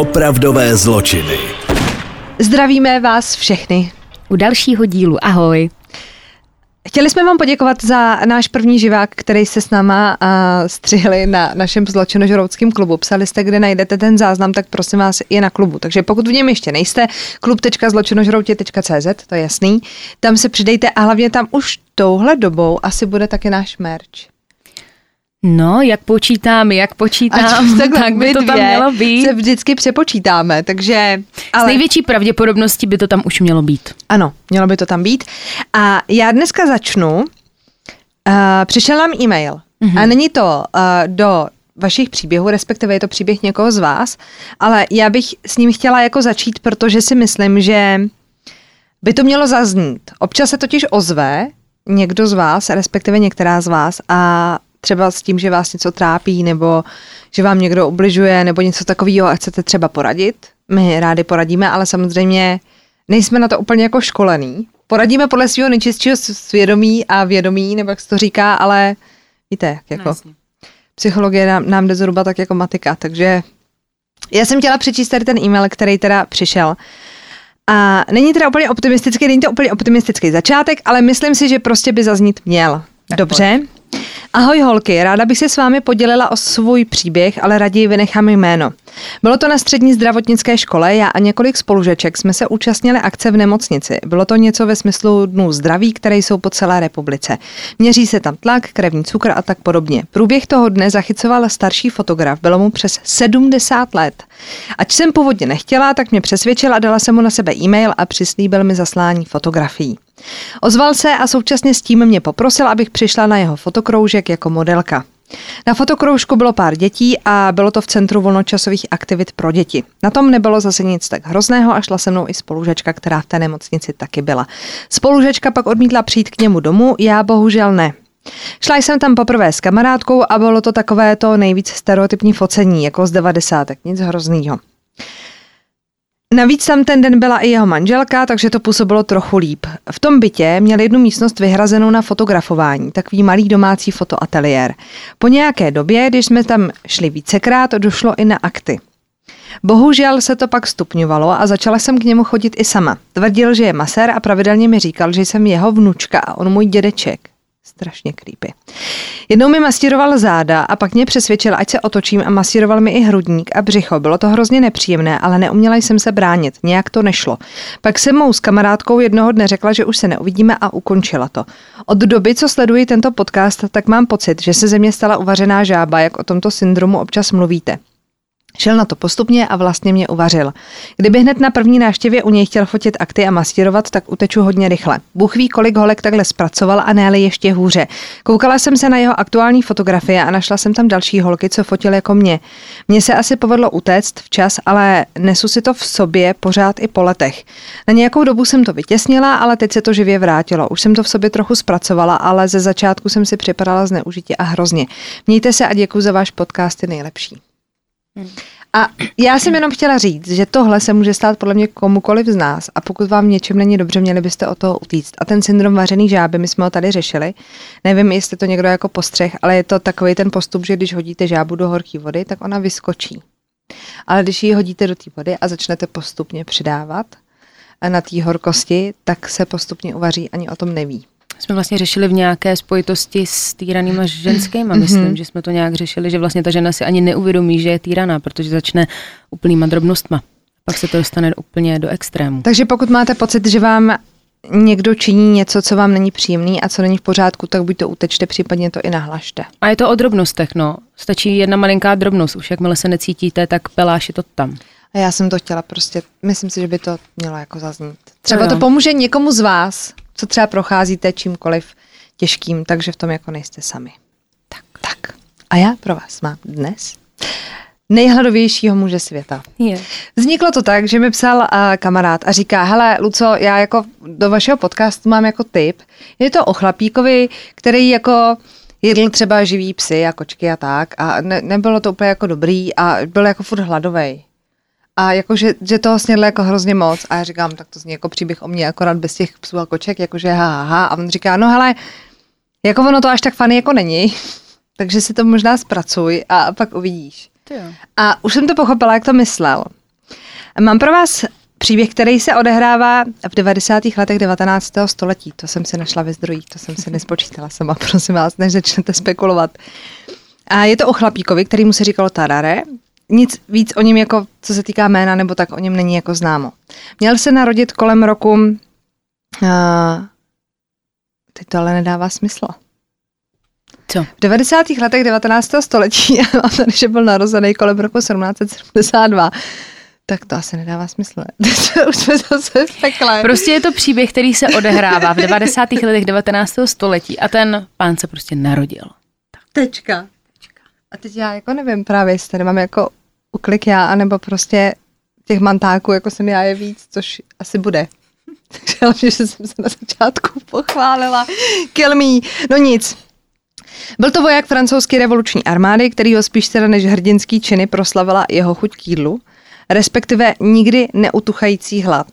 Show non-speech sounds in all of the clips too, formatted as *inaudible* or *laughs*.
Opravdové zločiny. Zdravíme vás všechny. U dalšího dílu. Ahoj. Chtěli jsme vám poděkovat za náš první živák, který se s náma a, střihli na našem zločinožrouckém klubu. Psali jste, kde najdete ten záznam, tak prosím vás je na klubu. Takže pokud v něm ještě nejste, klub.zločinožroutě.cz, to je jasný, tam se přidejte a hlavně tam už touhle dobou asi bude taky náš merch. No, jak počítám, jak počítám, *laughs* tak by to tam mělo být. se vždycky přepočítáme, takže... Ale... S největší pravděpodobností by to tam už mělo být. Ano, mělo by to tam být. A já dneska začnu. Uh, přišel nám e-mail mm-hmm. a není to uh, do vašich příběhů, respektive je to příběh někoho z vás, ale já bych s ním chtěla jako začít, protože si myslím, že by to mělo zaznít. Občas se totiž ozve někdo z vás, respektive některá z vás a třeba s tím, že vás něco trápí, nebo že vám někdo ubližuje, nebo něco takového a chcete třeba poradit. My rádi poradíme, ale samozřejmě nejsme na to úplně jako školený. Poradíme podle svého nejčistšího svědomí a vědomí, nebo jak se to říká, ale víte, jako no, psychologie nám, nám jde zhruba tak jako matika, takže já jsem chtěla přečíst tady ten e-mail, který teda přišel. A není teda úplně optimistický, není to úplně optimistický začátek, ale myslím si, že prostě by zaznít měl. Tak Dobře. Pojď. Ahoj holky, ráda bych se s vámi podělila o svůj příběh, ale raději vynechám jméno. Bylo to na střední zdravotnické škole, já a několik spolužeček jsme se účastnili akce v nemocnici. Bylo to něco ve smyslu dnů zdraví, které jsou po celé republice. Měří se tam tlak, krevní cukr a tak podobně. Průběh toho dne zachycoval starší fotograf, bylo mu přes 70 let. Ač jsem původně nechtěla, tak mě přesvědčil a dala jsem mu na sebe e-mail a přislíbil mi zaslání fotografií. Ozval se a současně s tím mě poprosil, abych přišla na jeho fotokroužek jako modelka. Na fotokroužku bylo pár dětí a bylo to v centru volnočasových aktivit pro děti. Na tom nebylo zase nic tak hrozného a šla se mnou i spolužečka, která v té nemocnici taky byla. Spolužečka pak odmítla přijít k němu domů, já bohužel ne. Šla jsem tam poprvé s kamarádkou a bylo to takové to nejvíc stereotypní focení, jako z devadesátek, nic hroznýho. Navíc tam ten den byla i jeho manželka, takže to působilo trochu líp. V tom bytě měl jednu místnost vyhrazenou na fotografování, takový malý domácí fotoateliér. Po nějaké době, když jsme tam šli vícekrát, došlo i na akty. Bohužel se to pak stupňovalo a začala jsem k němu chodit i sama. Tvrdil, že je masér a pravidelně mi říkal, že jsem jeho vnučka a on můj dědeček. Strašně creepy. Jednou mi masíroval záda a pak mě přesvědčil, ať se otočím a masíroval mi i hrudník a břicho. Bylo to hrozně nepříjemné, ale neuměla jsem se bránit. Nějak to nešlo. Pak jsem mou s kamarádkou jednoho dne řekla, že už se neuvidíme a ukončila to. Od doby, co sleduji tento podcast, tak mám pocit, že se ze mě stala uvařená žába, jak o tomto syndromu občas mluvíte. Šel na to postupně a vlastně mě uvařil. Kdyby hned na první návštěvě u něj chtěl fotit akty a mastírovat, tak uteču hodně rychle. Bůh ví, kolik holek takhle zpracoval a ne ještě hůře. Koukala jsem se na jeho aktuální fotografie a našla jsem tam další holky, co fotil jako mě. Mně se asi povedlo utéct včas, ale nesu si to v sobě pořád i po letech. Na nějakou dobu jsem to vytěsnila, ale teď se to živě vrátilo. Už jsem to v sobě trochu zpracovala, ale ze začátku jsem si připadala zneužitě a hrozně. Mějte se a děkuji za váš podcast, je nejlepší. A já jsem jenom chtěla říct, že tohle se může stát podle mě komukoliv z nás a pokud vám něčem není dobře, měli byste o toho utíct. A ten syndrom vařený žáby, my jsme ho tady řešili. Nevím, jestli to někdo jako postřeh, ale je to takový ten postup, že když hodíte žábu do horké vody, tak ona vyskočí. Ale když ji hodíte do té vody a začnete postupně přidávat na té horkosti, tak se postupně uvaří, ani o tom neví jsme vlastně řešili v nějaké spojitosti s týranýma ženskýma, mm-hmm. myslím, že jsme to nějak řešili, že vlastně ta žena si ani neuvědomí, že je týraná, protože začne úplnýma drobnostma. Pak se to dostane úplně do extrému. Takže pokud máte pocit, že vám někdo činí něco, co vám není příjemný a co není v pořádku, tak buď to utečte, případně to i nahlašte. A je to o drobnostech, no. Stačí jedna malinká drobnost. Už jakmile se necítíte, tak peláš je to tam. A já jsem to chtěla prostě, myslím si, že by to mělo jako zaznít. Třeba to pomůže někomu z vás, co třeba procházíte čímkoliv těžkým, takže v tom jako nejste sami. Tak. tak. A já pro vás mám dnes nejhladovějšího muže světa. Je. Vzniklo to tak, že mi psal uh, kamarád a říká, hele, Luco, já jako do vašeho podcastu mám jako tip. Je to o chlapíkovi, který jako jedl třeba živý psy a kočky a tak a ne, nebylo to úplně jako dobrý a byl jako furt hladovej. A jako, že, toho snědl jako hrozně moc. A já říkám, tak to zní jako příběh o mě, akorát bez těch psů a koček, jakože ha, ha, ha. A on říká, no hele, jako ono to až tak fany jako není, *laughs* takže si to možná zpracuj a pak uvidíš. A už jsem to pochopila, jak to myslel. Mám pro vás příběh, který se odehrává v 90. letech 19. století. To jsem si našla ve zdrojích, to jsem si nespočítala sama, *laughs* prosím vás, než začnete spekulovat. A je to o chlapíkovi, který mu se říkalo Tarare. Nic víc o něm, jako co se týká jména, nebo tak o něm není jako známo. Měl se narodit kolem roku... Uh, teď to ale nedává smysl. Co? V 90. letech 19. století, *laughs* já mám tady, že byl narozený kolem roku 1772, tak to asi nedává smysl. *laughs* Už jsme zase spekle. Prostě je to příběh, který se odehrává v 90. letech 19. století a ten pán se prostě narodil. Tečka. A teď já jako nevím právě, jestli tady mám jako uklik já, anebo prostě těch mantáků, jako jsem já je víc, což asi bude. *laughs* Takže hlavně, že jsem se na začátku pochválila. Kill me. No nic. Byl to voják francouzské revoluční armády, který ho spíš teda než hrdinský činy proslavila jeho chuť k jídlu, respektive nikdy neutuchající hlad.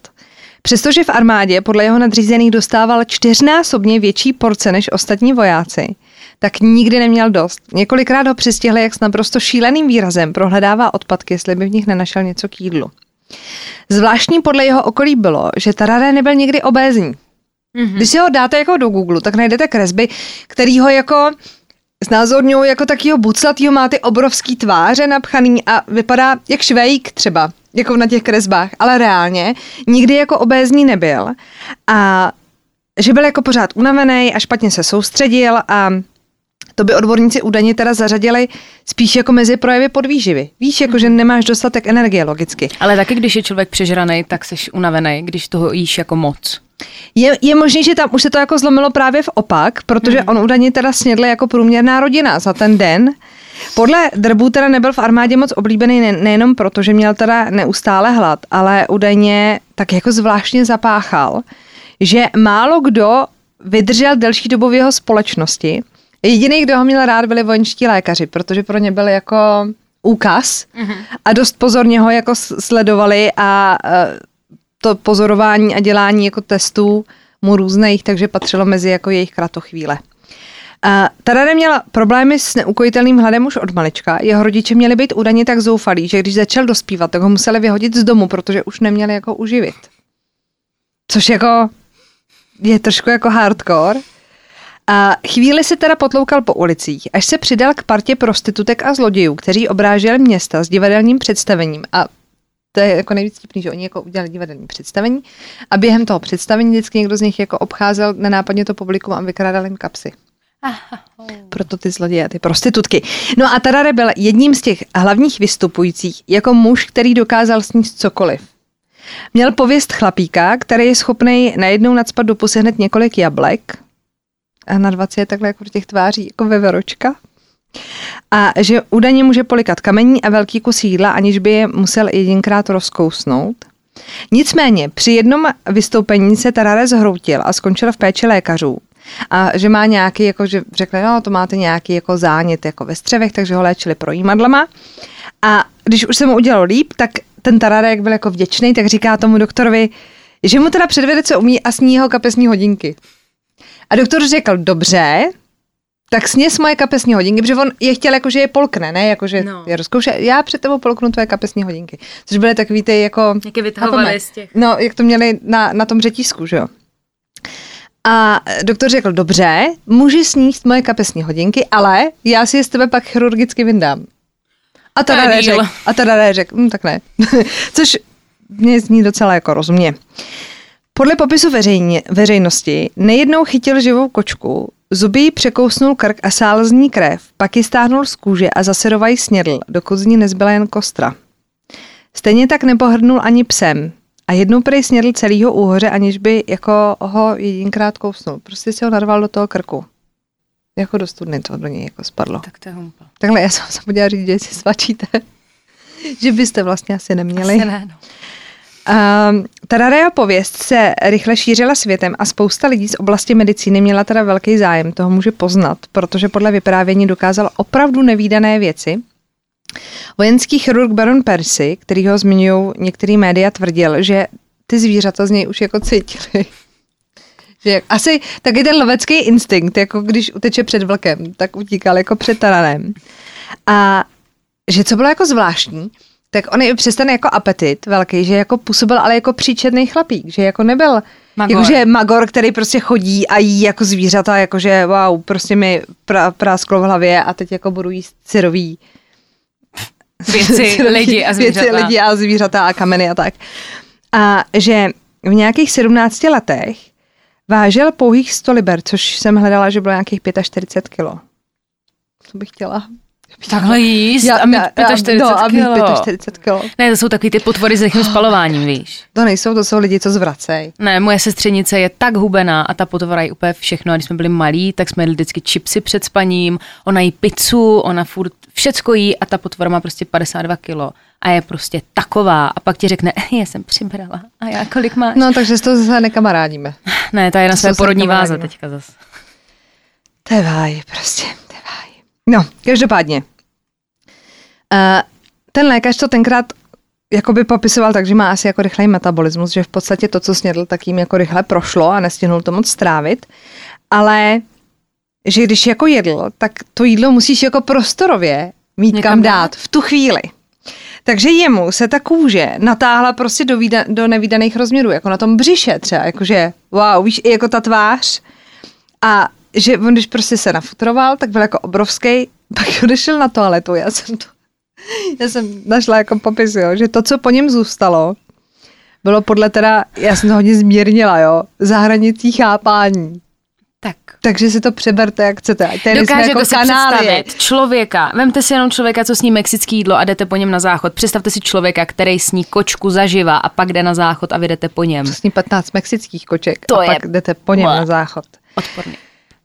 Přestože v armádě podle jeho nadřízených dostával čtyřnásobně větší porce než ostatní vojáci, tak nikdy neměl dost. Několikrát ho přistihli, jak s naprosto šíleným výrazem prohledává odpadky, jestli by v nich nenašel něco k jídlu. Zvláštní podle jeho okolí bylo, že Tarare nebyl nikdy obézní. Mm-hmm. Když si ho dáte jako do Google, tak najdete kresby, který ho jako znázorňují jako takýho buclatýho, má ty obrovský tváře napchaný a vypadá jak švejk třeba, jako na těch kresbách, ale reálně nikdy jako obézní nebyl a že byl jako pořád unavený a špatně se soustředil a to by odborníci údajně teda zařadili spíš jako mezi projevy podvýživy. Víš, jako že nemáš dostatek energie logicky. Ale taky, když je člověk přežraný, tak jsi unavený, když toho jíš jako moc. Je, je možné, že tam už se to jako zlomilo právě v opak, protože hmm. on údajně teda snědl jako průměrná rodina za ten den. Podle drbů teda nebyl v armádě moc oblíbený ne, nejenom proto, že měl teda neustále hlad, ale údajně tak jako zvláštně zapáchal, že málo kdo vydržel delší dobu v jeho společnosti. Jediný, kdo ho měl rád, byli vojenští lékaři, protože pro ně byl jako úkaz mm-hmm. a dost pozorně ho jako sledovali a e, to pozorování a dělání jako testů mu různých, takže patřilo mezi jako jejich kratochvíle. Uh, Tada neměla problémy s neukojitelným hladem už od malička. Jeho rodiče měli být údajně tak zoufalí, že když začal dospívat, tak ho museli vyhodit z domu, protože už neměli jako uživit. Což jako je trošku jako hardcore. A chvíli se teda potloukal po ulicích, až se přidal k partě prostitutek a zlodějů, kteří obráželi města s divadelním představením a to je jako nejvíc vtipný, že oni jako udělali divadelní představení a během toho představení vždycky někdo z nich jako obcházel nenápadně to publikum a vykrádal jim kapsy. Proto ty zloděje a ty prostitutky. No a Tarare byl jedním z těch hlavních vystupujících jako muž, který dokázal sníst cokoliv. Měl pověst chlapíka, který je schopný najednou nadspat do pusy hned několik jablek na 20 je takhle jako těch tváří jako veveročka. A že údajně může polikat kamení a velký kus jídla, aniž by je musel jedinkrát rozkousnout. Nicméně při jednom vystoupení se Tarare zhroutil a skončil v péči lékařů. A že má nějaký, jako že řekli, no to máte nějaký jako zánět jako ve střevech, takže ho léčili projímadlama. A když už se mu udělalo líp, tak ten Tararek byl jako vděčný, tak říká tomu doktorovi, že mu teda předvede, co umí a sní jeho kapesní hodinky. A doktor řekl, dobře, tak sněs moje kapesní hodinky, protože on je chtěl, jako, že je polkne, ne? Jako, že no. je rozkouše. Já před tebou polknu tvoje kapesní hodinky. Což byly takový ty jako... Jak je vytahovali z těch. No, jak to měli na, na tom řetízku, že jo? A doktor řekl, dobře, můžeš sníst moje kapesní hodinky, ale já si je z tebe pak chirurgicky vyndám. A teda řekl, a teda řekl, hm, tak ne. *laughs* Což mě zní docela jako rozumně. Podle popisu veřejně, veřejnosti nejednou chytil živou kočku, zuby jí překousnul krk a sál z ní krev, pak ji stáhnul z kůže a zase rovaj snědl, dokud z ní nezbyla jen kostra. Stejně tak nepohrdnul ani psem a jednou prej snědl celýho úhoře, aniž by jako ho jedinkrát kousnul. Prostě si ho narval do toho krku. Jako do studny to do něj jako spadlo. Tak to je humpa. Takhle já jsem se podívala říct, že si svačíte. *laughs* že byste vlastně asi neměli. Asi ne, no. Um, Tarareho pověst se rychle šířila světem a spousta lidí z oblasti medicíny měla teda velký zájem, toho může poznat, protože podle vyprávění dokázal opravdu nevýdané věci. Vojenský chirurg Baron Percy, který ho zmiňují některý média, tvrdil, že ty zvířata z něj už jako cítili. *laughs* že asi taky ten lovecký instinkt, jako když uteče před vlkem, tak utíkal jako před taranem. A že co bylo jako zvláštní, tak on je přes ten jako apetit velký, že jako působil ale jako příčetný chlapík, že jako nebyl Magor. Jakože magor, který prostě chodí a jí jako zvířata, jakože wow, prostě mi pra, prásklo v hlavě a teď jako budu jíst syrový *laughs* Věci, *laughs* lidi a zvířata. Věci, lidi a zvířata a kameny a tak. A že v nějakých 17 letech vážil pouhých 100 liber, což jsem hledala, že bylo nějakých 45 kilo. To bych chtěla. Takhle jíst a mít 45 no, a mít kilo. 45 kilo. Ne, to jsou takový ty potvory s rychlým *gasps* spalováním, víš. To nejsou, to jsou lidi, co zvracej. Ne, moje sestřenice je tak hubená a ta potvora jí úplně všechno. A když jsme byli malí, tak jsme jedli vždycky chipsy před spaním, ona jí pizzu, ona furt všecko jí a ta potvora má prostě 52 kilo. A je prostě taková. A pak ti řekne, "Eh, já jsem přibrala. A já kolik máš? No, takže s toho zase nekamarádíme. *sighs* ne, ta je na to své porodní váze teďka zase. To je váj, prostě, to je. No, každopádně. Uh, ten lékař to tenkrát jakoby popisoval tak, že má asi jako rychlej metabolismus, že v podstatě to, co snědl, tak jim jako rychle prošlo a nestihnul to moc strávit, ale že když jako jedl, tak to jídlo musíš jako prostorově mít Někam kam dát. dát v tu chvíli. Takže jemu se ta kůže natáhla prostě do, výda, do nevýdaných rozměrů, jako na tom břiše třeba, jakože wow, víš, i jako ta tvář. A že on, když prostě se nafutroval, tak byl jako obrovský, pak odešel na toaletu, já jsem to, já jsem našla jako popis, jo, že to, co po něm zůstalo, bylo podle teda, já jsem to hodně zmírnila, jo, za hranicí chápání. Tak. Takže si to přeberte, jak chcete. Ať tady jsme Dokážete jako si představit člověka, vemte si jenom člověka, co sní mexický jídlo a jdete po něm na záchod. Představte si člověka, který sní kočku zaživa a pak jde na záchod a vy jdete po něm. Přesně 15 mexických koček To a je- pak jdete po něm Bleh. na záchod. Odporný.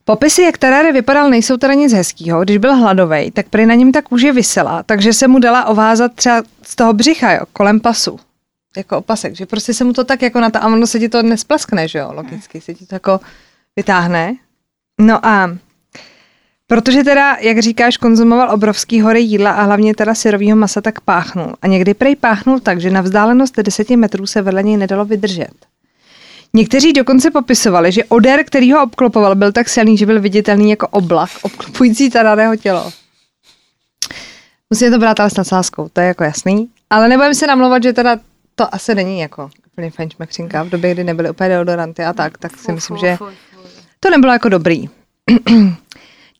Popisy, jak Tarare vypadal, nejsou teda nic hezkýho. Když byl hladový, tak prý na něm ta kůže vysela, takže se mu dala ovázat třeba z toho břicha, jo, kolem pasu. Jako opasek, že prostě se mu to tak jako na ta, a ono se ti to nesplaskne, že jo, logicky, se ti to jako vytáhne. No a protože teda, jak říkáš, konzumoval obrovský hory jídla a hlavně teda syrovýho masa, tak páchnul. A někdy prej páchnul tak, že na vzdálenost 10 metrů se vedle něj nedalo vydržet. Někteří dokonce popisovali, že odér, který ho obklopoval, byl tak silný, že byl viditelný jako oblak obklopující Tararého tělo. Musíme to brát ale s nadsázkou, to je jako jasný. Ale nebudeme se namlouvat, že teda to asi není jako úplně fajn v době, kdy nebyly úplně deodoranty a tak, tak si myslím, že to nebylo jako dobrý. *clears throat*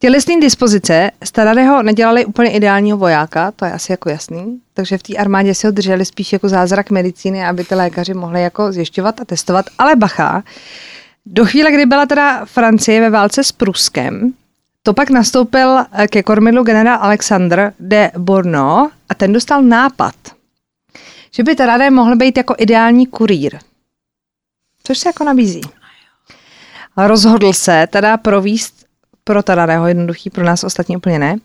Tělesný dispozice starého nedělali úplně ideálního vojáka, to je asi jako jasný, takže v té armádě si ho drželi spíš jako zázrak medicíny, aby ty lékaři mohli jako zjišťovat a testovat, ale bacha, do chvíle, kdy byla teda Francie ve válce s Pruskem, to pak nastoupil eh, ke kormidlu generál Alexandr de Bourno a ten dostal nápad, že by Tarade mohl být jako ideální kurýr. Což se jako nabízí. Rozhodl se teda províst pro Tarareho jednoduchý, pro nás ostatní úplně ne.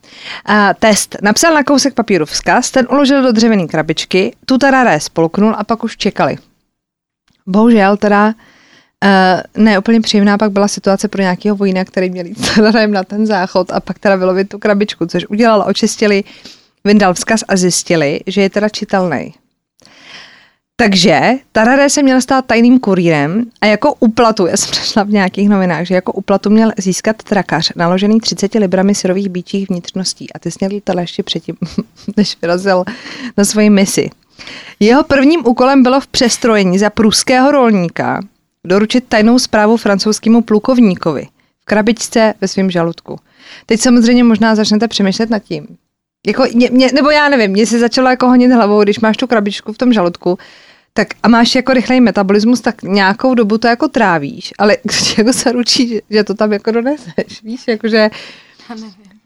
A test. Napsal na kousek papíru vzkaz, ten uložil do dřevěné krabičky, tu Tarare spolknul a pak už čekali. Bohužel teda Uh, ne, úplně příjemná pak byla situace pro nějakého vojína, který měl jít na ten záchod a pak teda vylovit tu krabičku, což udělal, očistili, vyndal vzkaz a zjistili, že je teda čitelný. Takže Tarare se měl stát tajným kurýrem a jako úplatu, já jsem přešla v nějakých novinách, že jako úplatu měl získat trakař naložený 30 librami syrových bíčích vnitřností a ty snědl tohle ještě předtím, *laughs* než vyrazil na svoji misi. Jeho prvním úkolem bylo v přestrojení za pruského rolníka doručit tajnou zprávu francouzskému plukovníkovi v krabičce ve svém žaludku. Teď samozřejmě možná začnete přemýšlet nad tím. Jako mě, mě, nebo já nevím, mě se začalo jako honit hlavou, když máš tu krabičku v tom žaludku, tak a máš jako rychlej metabolismus, tak nějakou dobu to jako trávíš, ale *laughs* kdo ti jako se ručí, že, že to tam jako doneseš, víš, jakože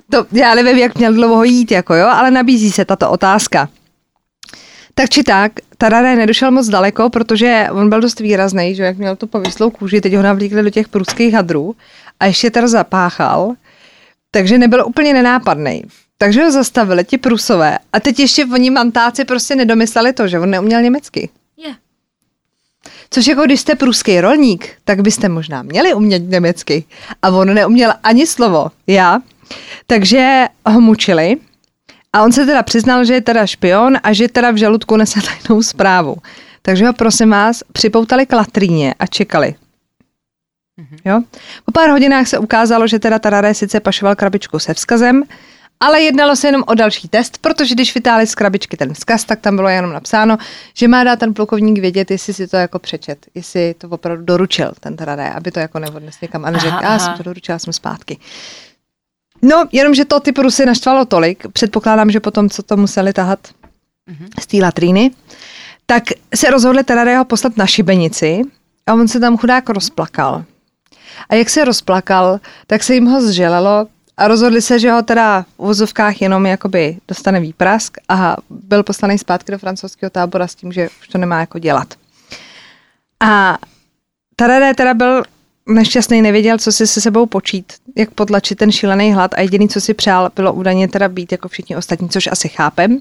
to, já nevím, jak měl dlouho jít, jako jo, ale nabízí se tato otázka. Tak či tak, Tarare nedošel moc daleko, protože on byl dost výrazný, že jak měl tu povyslou kůži, teď ho navlíkli do těch pruských hadrů a ještě teda zapáchal, takže nebyl úplně nenápadný. Takže ho zastavili ti prusové a teď ještě oni mantáci prostě nedomysleli to, že on neuměl německy. Což jako když jste pruský rolník, tak byste možná měli umět německy. A on neuměl ani slovo. Já. Takže ho mučili. A on se teda přiznal, že je teda špion a že teda v žaludku nese tajnou zprávu. Takže ho prosím vás připoutali k latríně a čekali. Jo? Po pár hodinách se ukázalo, že teda Tarare sice pašoval krabičku se vzkazem, Ale jednalo se jenom o další test, protože když vytáhli z krabičky ten vzkaz, tak tam bylo jenom napsáno, že má dát ten plukovník vědět, jestli si to jako přečet, jestli to opravdu doručil ten teda aby to jako neodnes někam a neřekl, já jsem to doručila, jsem zpátky. No, jenomže to ty Prusy naštvalo tolik, předpokládám, že potom, co to museli tahat mm-hmm. z té latríny, tak se rozhodli teda ho poslat na šibenici a on se tam chudák rozplakal. A jak se rozplakal, tak se jim ho zželelo a rozhodli se, že ho teda v vozovkách jenom jakoby dostane výprask a byl poslaný zpátky do francouzského tábora s tím, že už to nemá jako dělat. A Tarare teda byl nešťastný, nevěděl, co si se sebou počít, jak potlačit ten šílený hlad a jediný, co si přál, bylo údajně teda být jako všichni ostatní, což asi chápem.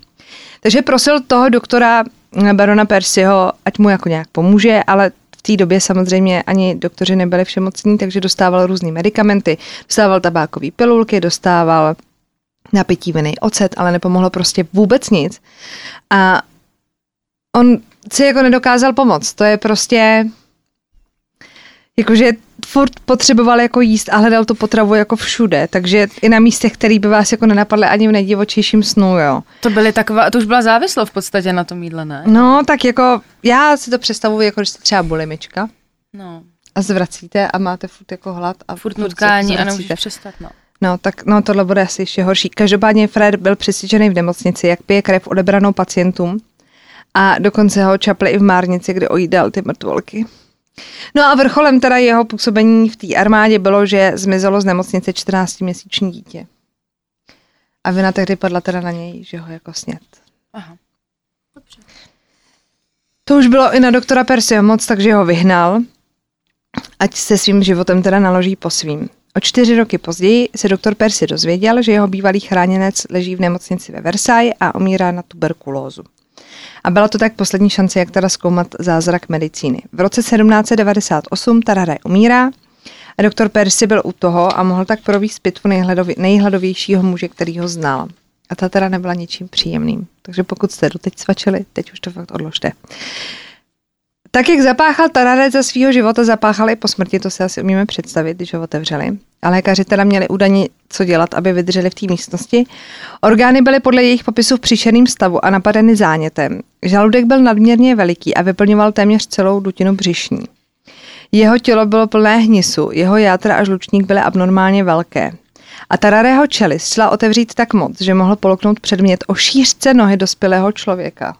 Takže prosil toho doktora barona Persiho, ať mu jako nějak pomůže, ale v té době samozřejmě ani doktoři nebyli všemocní, takže dostával různé medicamenty, dostával tabákové pilulky, dostával napití viny ocet, ale nepomohlo prostě vůbec nic. A on si jako nedokázal pomoct. To je prostě jakože furt potřeboval jako jíst a hledal tu potravu jako všude, takže i na místech, který by vás jako nenapadly ani v nejdivočejším snu, jo. To byly taková, to už byla závislost v podstatě na tom jídle, ne? No, tak jako, já si to představuji, jako když jste třeba bulimička. No. A zvracíte a máte furt jako hlad. A furt nutkání a nemůžeš přestat, no. No, tak no, tohle bude asi ještě horší. Každopádně Fred byl přesvědčený v nemocnici, jak pije krev odebranou pacientům a dokonce ho čapli i v márnici, kde ojídal ty mrtvolky. No a vrcholem teda jeho působení v té armádě bylo, že zmizelo z nemocnice 14-měsíční dítě. A vina tehdy padla teda na něj, že ho jako snět. Aha. Dobře. To už bylo i na doktora Persiho moc, takže ho vyhnal, ať se svým životem teda naloží po svým. O čtyři roky později se doktor Percy dozvěděl, že jeho bývalý chráněnec leží v nemocnici ve Versailles a umírá na tuberkulózu. A byla to tak poslední šance, jak teda zkoumat zázrak medicíny. V roce 1798 Tarare umírá a doktor Percy byl u toho a mohl tak províst pitvu nejhladovějšího muže, který ho znal. A ta teda nebyla ničím příjemným. Takže pokud jste doteď svačili, teď už to fakt odložte. Tak jak zapáchal Tararec za svého života, zapáchal i po smrti, to si asi umíme představit, když ho otevřeli. A lékaři teda měli údajně co dělat, aby vydrželi v té místnosti. Orgány byly podle jejich popisu v příšerném stavu a napadeny zánětem. Žaludek byl nadměrně veliký a vyplňoval téměř celou dutinu břišní. Jeho tělo bylo plné hnisu, jeho játra a žlučník byly abnormálně velké. A Tararého čelist šla otevřít tak moc, že mohl poloknout předmět o šířce nohy dospělého člověka.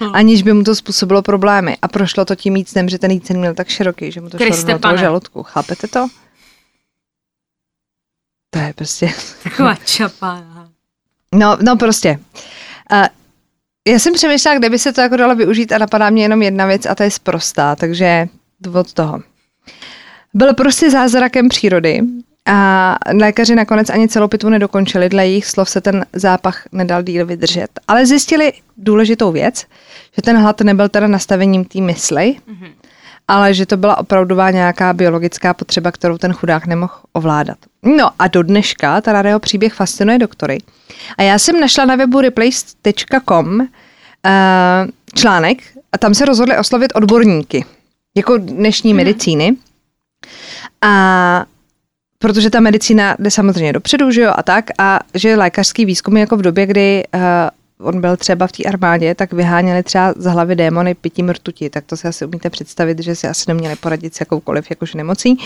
Hmm. Aniž by mu to způsobilo problémy. A prošlo to tím jícnem, že ten jícen měl tak široký, že mu to Kriste šlo do toho žaludku. Chápete to? To je prostě... Taková čapa. No, no prostě. Uh, já jsem přemýšlela, kde by se to jako dalo využít a napadá mě jenom jedna věc a to je sprostá, takže od toho. Byl prostě zázrakem přírody a lékaři nakonec ani celou pitvu nedokončili, dle jejich slov se ten zápach nedal díl vydržet. Ale zjistili důležitou věc, že ten hlad nebyl teda nastavením té mysli, mm-hmm. ale že to byla opravdová nějaká biologická potřeba, kterou ten chudák nemohl ovládat. No a do dneška teda jeho příběh fascinuje doktory. A já jsem našla na webu replace.com uh, článek a tam se rozhodli oslovit odborníky, jako dnešní mm-hmm. medicíny. A protože ta medicína jde samozřejmě dopředu, že jo, a tak, a že lékařský výzkum jako v době, kdy uh, on byl třeba v té armádě, tak vyháněli třeba z hlavy démony pitím rtuti, tak to si asi umíte představit, že si asi neměli poradit s jakoukoliv jakož nemocí.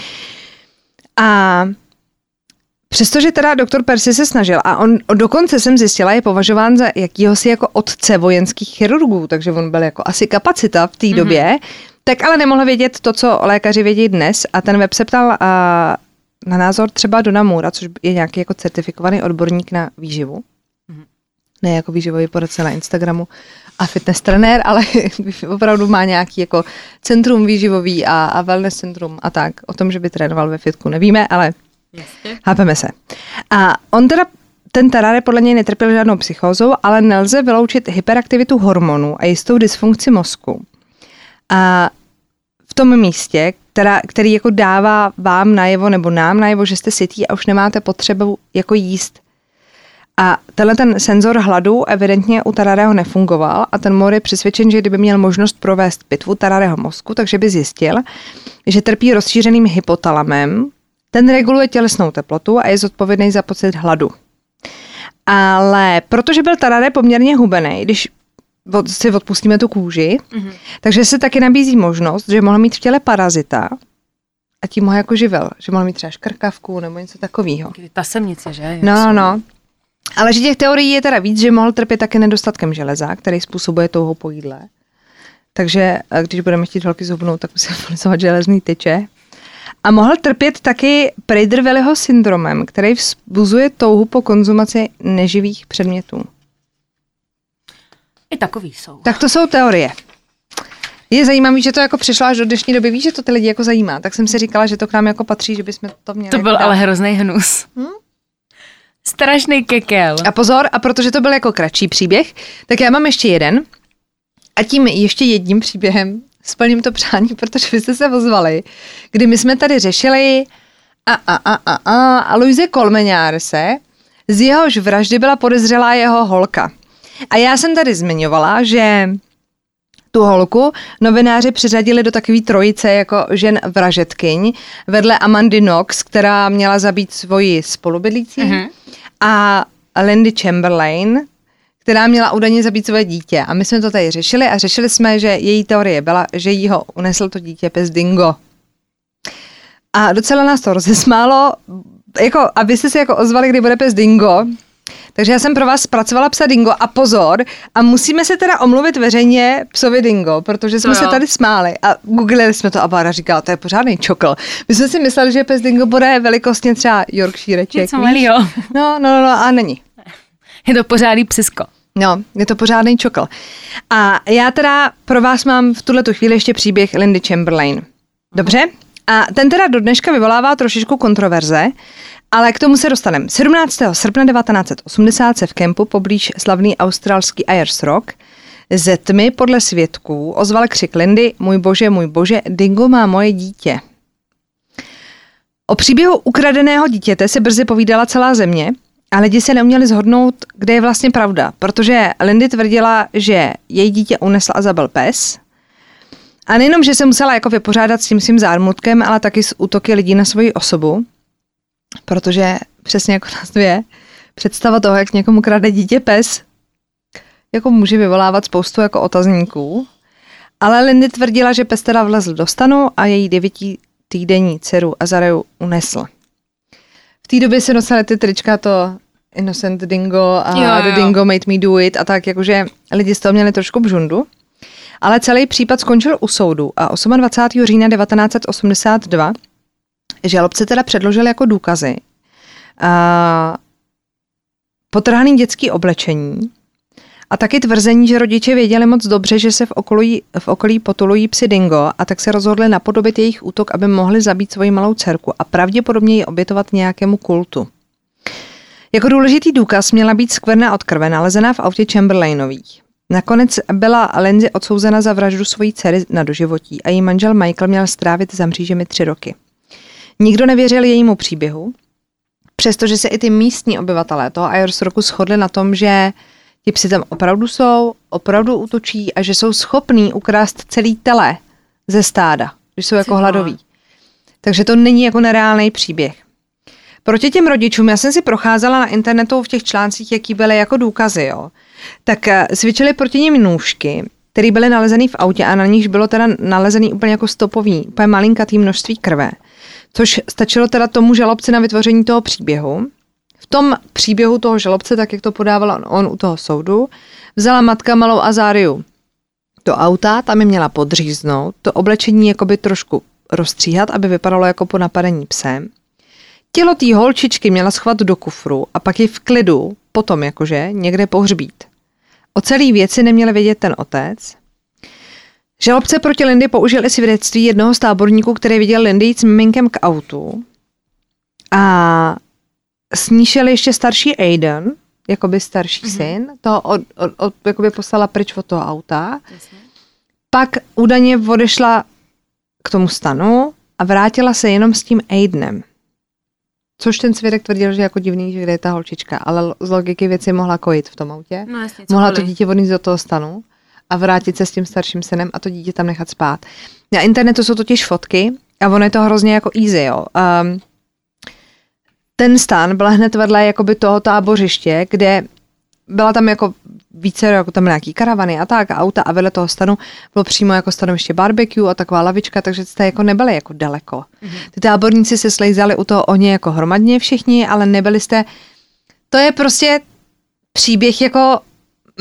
A Přestože teda doktor Percy se snažil a on dokonce jsem zjistila, je považován za jakýhosi jako otce vojenských chirurgů, takže on byl jako asi kapacita v té mm-hmm. době, tak ale nemohl vědět to, co lékaři vědí dnes a ten web se ptal a na názor třeba Dona Moura, což je nějaký jako certifikovaný odborník na výživu. Mm-hmm. Ne jako výživový poradce na Instagramu a fitness trenér, ale *laughs* opravdu má nějaký jako centrum výživový a, a wellness centrum a tak. O tom, že by trénoval ve fitku, nevíme, ale Jasně. chápeme se. A on teda ten Tarare podle něj netrpěl žádnou psychózou, ale nelze vyloučit hyperaktivitu hormonů a jistou dysfunkci mozku. A tom místě, která, který jako dává vám najevo nebo nám najevo, že jste sytí a už nemáte potřebu jako jíst. A tenhle ten senzor hladu evidentně u Tarareho nefungoval a ten Mor je přesvědčen, že kdyby měl možnost provést pitvu Tarareho mozku, takže by zjistil, že trpí rozšířeným hypotalamem, ten reguluje tělesnou teplotu a je zodpovědný za pocit hladu. Ale protože byl Tarare poměrně hubený, když od, si odpustíme tu kůži, mm-hmm. takže se taky nabízí možnost, že mohl mít v těle parazita a tím ho jako živil, že mohl mít třeba škrkavku nebo něco takového. Ta semnice, že? No, no, no. Ale že těch teorií je teda víc, že mohl trpět také nedostatkem železa, který způsobuje touho po jídle. Takže když budeme chtít holky zhubnout, tak musíme *laughs* polizovat železný tyče. A mohl trpět taky prader syndromem, který vzbuzuje touhu po konzumaci neživých předmětů. I takový jsou. Tak to jsou teorie. Je zajímavé, že to jako přišlo až do dnešní doby, víš, že to ty lidi jako zajímá. Tak jsem si říkala, že to k nám jako patří, že bychom to měli. To jako byl dát. ale hrozný hnus. Hm? Strašný kekel. A pozor, a protože to byl jako kratší příběh, tak já mám ještě jeden. A tím ještě jedním příběhem splním to přání, *laughs* protože vy jste se ozvali, kdy my jsme tady řešili a, a, a, a, a, a Luise Kolmeňárse, z jehož vraždy byla podezřelá jeho holka. A já jsem tady zmiňovala, že tu holku novináři přiřadili do takové trojice jako žen vražetkyň vedle Amandy Knox, která měla zabít svoji spolubydlící mm-hmm. a Lindy Chamberlain, která měla údajně zabít svoje dítě. A my jsme to tady řešili a řešili jsme, že její teorie byla, že jí ho unesl to dítě pes Dingo. A docela nás to rozesmálo, jako, abyste se jako ozvali, kdy bude pes Dingo, takže já jsem pro vás zpracovala psa Dingo a pozor, a musíme se teda omluvit veřejně psovi Dingo, protože jsme se tady smáli a googlili jsme to a Bára říkala, to je pořádný čokl. My jsme si mysleli, že pes Dingo bude velikostně třeba Yorkshireček. Něco malýho. No, no, no, a není. Je to pořádný psisko. No, je to pořádný čokl. A já teda pro vás mám v tuhle chvíli ještě příběh Lindy Chamberlain. Dobře? A ten teda do dneška vyvolává trošičku kontroverze, ale k tomu se dostaneme. 17. srpna 1980 se v kempu poblíž slavný australský Ayers Rock ze tmy podle svědků ozval křik Lindy, můj bože, můj bože, Dingo má moje dítě. O příběhu ukradeného dítěte se brzy povídala celá země a lidi se neuměli zhodnout, kde je vlastně pravda, protože Lindy tvrdila, že její dítě unesl a zabil pes. A nejenom, že se musela jako vypořádat s tím svým zármutkem, ale taky s útoky lidí na svoji osobu protože přesně jako nás dvě, představa toho, jak někomu krade dítě pes, jako může vyvolávat spoustu jako otazníků. Ale Lindy tvrdila, že pes teda vlezl do stanu a její devětí týdenní dceru Azareju unesl. V té době se nosily ty trička to Innocent Dingo a jo, jo. The Dingo Made Me Do It a tak, jakože lidi z toho měli trošku bžundu. Ale celý případ skončil u soudu a 28. října 1982 žalobce teda předložil jako důkazy a potrhaný dětský oblečení a taky tvrzení, že rodiče věděli moc dobře, že se v okolí, v okolí potulují psy dingo a tak se rozhodli napodobit jejich útok, aby mohli zabít svoji malou dcerku a pravděpodobně ji obětovat nějakému kultu. Jako důležitý důkaz měla být skvrna od krve nalezená v autě Chamberlainových. Nakonec byla Lindsay odsouzena za vraždu svojí dcery na doživotí a její manžel Michael měl strávit za mřížemi tři roky. Nikdo nevěřil jejímu příběhu, přestože se i ty místní obyvatelé toho Ayers roku shodli na tom, že ti psi tam opravdu jsou, opravdu útočí a že jsou schopní ukrást celý tele ze stáda, že jsou jako hladoví. Takže to není jako nereálný příběh. Proti těm rodičům, já jsem si procházela na internetu v těch článcích, jaký byly jako důkazy, jo, tak eh, svědčili proti ním nůžky, které byly nalezený v autě a na nich bylo teda nalezený úplně jako stopový, úplně malinkatý množství krve což stačilo teda tomu žalobci na vytvoření toho příběhu. V tom příběhu toho žalobce, tak jak to podával on, u toho soudu, vzala matka malou Azáriu do auta, tam je měla podříznout, to oblečení jakoby trošku rozstříhat, aby vypadalo jako po napadení psem. Tělo té holčičky měla schovat do kufru a pak ji v klidu, potom jakože, někde pohřbít. O celé věci neměl vědět ten otec, Žalobce proti Lindy použil i svědectví jednoho z táborníků, který viděl Lindy s miminkem k autu a sníšel ještě starší Aiden, jakoby starší mm-hmm. syn, to od, od, od, jakoby poslala pryč od toho auta. Jasně. Pak údajně odešla k tomu stanu a vrátila se jenom s tím Aidenem. Což ten svědek tvrdil, že jako divný, že kde je ta holčička, ale z logiky věci mohla kojit v tom autě. No, jasně, mohla to dítě odníst do toho stanu a vrátit se s tím starším synem a to dítě tam nechat spát. Na internetu jsou totiž fotky a ono je to hrozně jako easy, jo. Um, ten stan byl hned vedle jakoby toho tábořiště, kde byla tam jako více, jako tam nějaký karavany a tak, a auta a vedle toho stanu bylo přímo jako stanoviště barbecue a taková lavička, takže jste jako nebyli jako daleko. Mm-hmm. Ty táborníci se slejzali u toho ohně jako hromadně všichni, ale nebyli jste, to je prostě příběh jako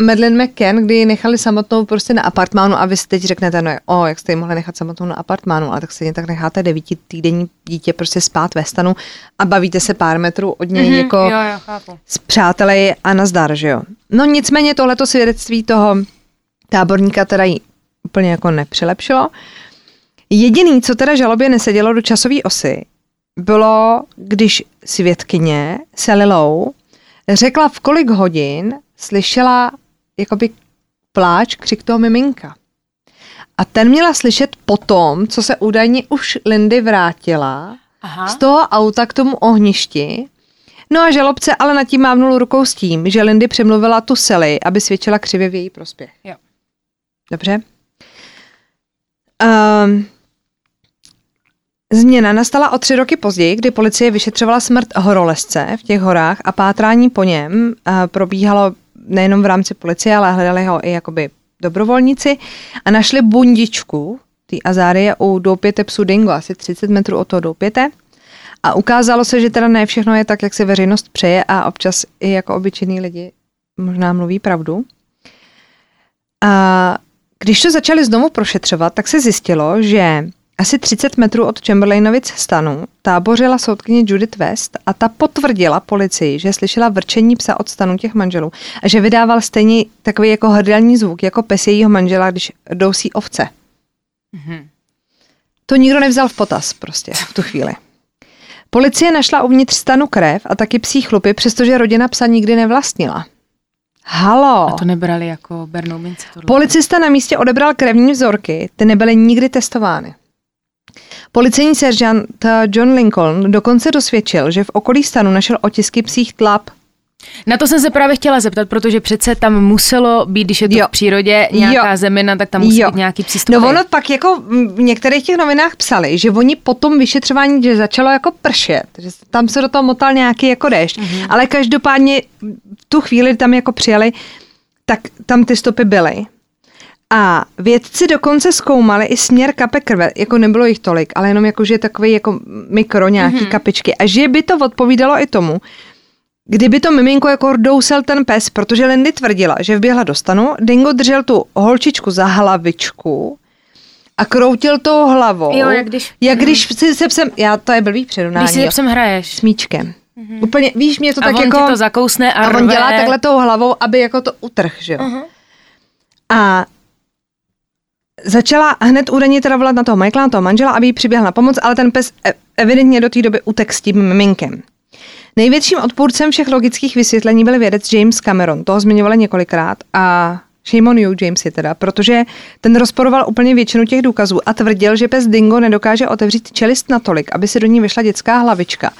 Madeleine McCann, kdy ji nechali samotnou prostě na apartmánu a vy si teď řeknete, no o, jak jste ji mohli nechat samotnou na apartmánu, ale tak stejně tak necháte devíti týdenní dítě prostě spát ve stanu a bavíte se pár metrů od něj mm-hmm, jako jo, jo, chápu. s přáteli a nazdar, že jo. No nicméně tohleto svědectví toho táborníka teda jí úplně jako nepřilepšilo. Jediný, co teda žalobě nesedělo do časové osy, bylo, když svědkyně Selilou řekla, v kolik hodin slyšela jakoby pláč, křik toho miminka. A ten měla slyšet potom, co se údajně už Lindy vrátila Aha. z toho auta k tomu ohništi. No a žalobce ale nad tím mávnul rukou s tím, že Lindy přemluvila tu Sally, aby svědčila křivě v její prospěch. Jo. Dobře. Um, Změna nastala o tři roky později, kdy policie vyšetřovala smrt horolezce v těch horách a pátrání po něm uh, probíhalo nejenom v rámci policie, ale hledali ho i jakoby dobrovolníci a našli bundičku té azárie u doupěte psu Dingo, asi 30 metrů od toho doupěte. A ukázalo se, že teda ne všechno je tak, jak si veřejnost přeje a občas i jako obyčejní lidi možná mluví pravdu. A když to začali znovu prošetřovat, tak se zjistilo, že asi 30 metrů od Chamberlainovic stanu tábořila soudkyně Judith West a ta potvrdila policii, že slyšela vrčení psa od stanu těch manželů a že vydával stejně takový jako hrdelní zvuk jako pes jejího manžela, když dousí ovce. Mm-hmm. To nikdo nevzal v potaz prostě v tu chvíli. Policie našla uvnitř stanu krev a taky psí chlupy, přestože rodina psa nikdy nevlastnila. Halo. A to nebrali jako bernou minci. Policista na místě odebral krevní vzorky, ty nebyly nikdy testovány. Policejní seržant John Lincoln dokonce dosvědčil, že v okolí stanu našel otisky psích tlap. Na to jsem se právě chtěla zeptat, protože přece tam muselo být, když je to jo. v přírodě nějaká jo. zemina, tak tam musí jo. být nějaký psí stopy. No ono pak jako v některých těch novinách psali, že oni potom vyšetřování, že začalo jako pršet, že tam se do toho motal nějaký jako déšť, mm-hmm. ale každopádně v tu chvíli tam jako přijeli, tak tam ty stopy byly. A vědci dokonce zkoumali i směr kape krve, jako nebylo jich tolik, ale jenom jako, že je takový jako mikro nějaký mm-hmm. kapičky. A že by to odpovídalo i tomu, kdyby to miminko jako dousel ten pes, protože Lindy tvrdila, že vběhla do stanu, Dingo držel tu holčičku za hlavičku a kroutil tou hlavou. Jo, jak když... Jak když mm. si se psem, já to je blbý přirovnání. Když si se psem hraješ. S míčkem. Mm-hmm. Úplně, víš, mě to a tak on jako... To zakousne a, a on dělá takhle tou hlavou, aby jako to utrh, že jo. Uh-huh. A Začala hned údajně teda volat na toho Michaela, na toho manžela, aby jí přiběhl na pomoc, ale ten pes e- evidentně do té doby utek s tím miminkem. Největším odpůrcem všech logických vysvětlení byl vědec James Cameron. Toho zmiňovali několikrát a shame on you, James je teda, protože ten rozporoval úplně většinu těch důkazů a tvrdil, že pes Dingo nedokáže otevřít čelist natolik, aby si do ní vyšla dětská hlavička,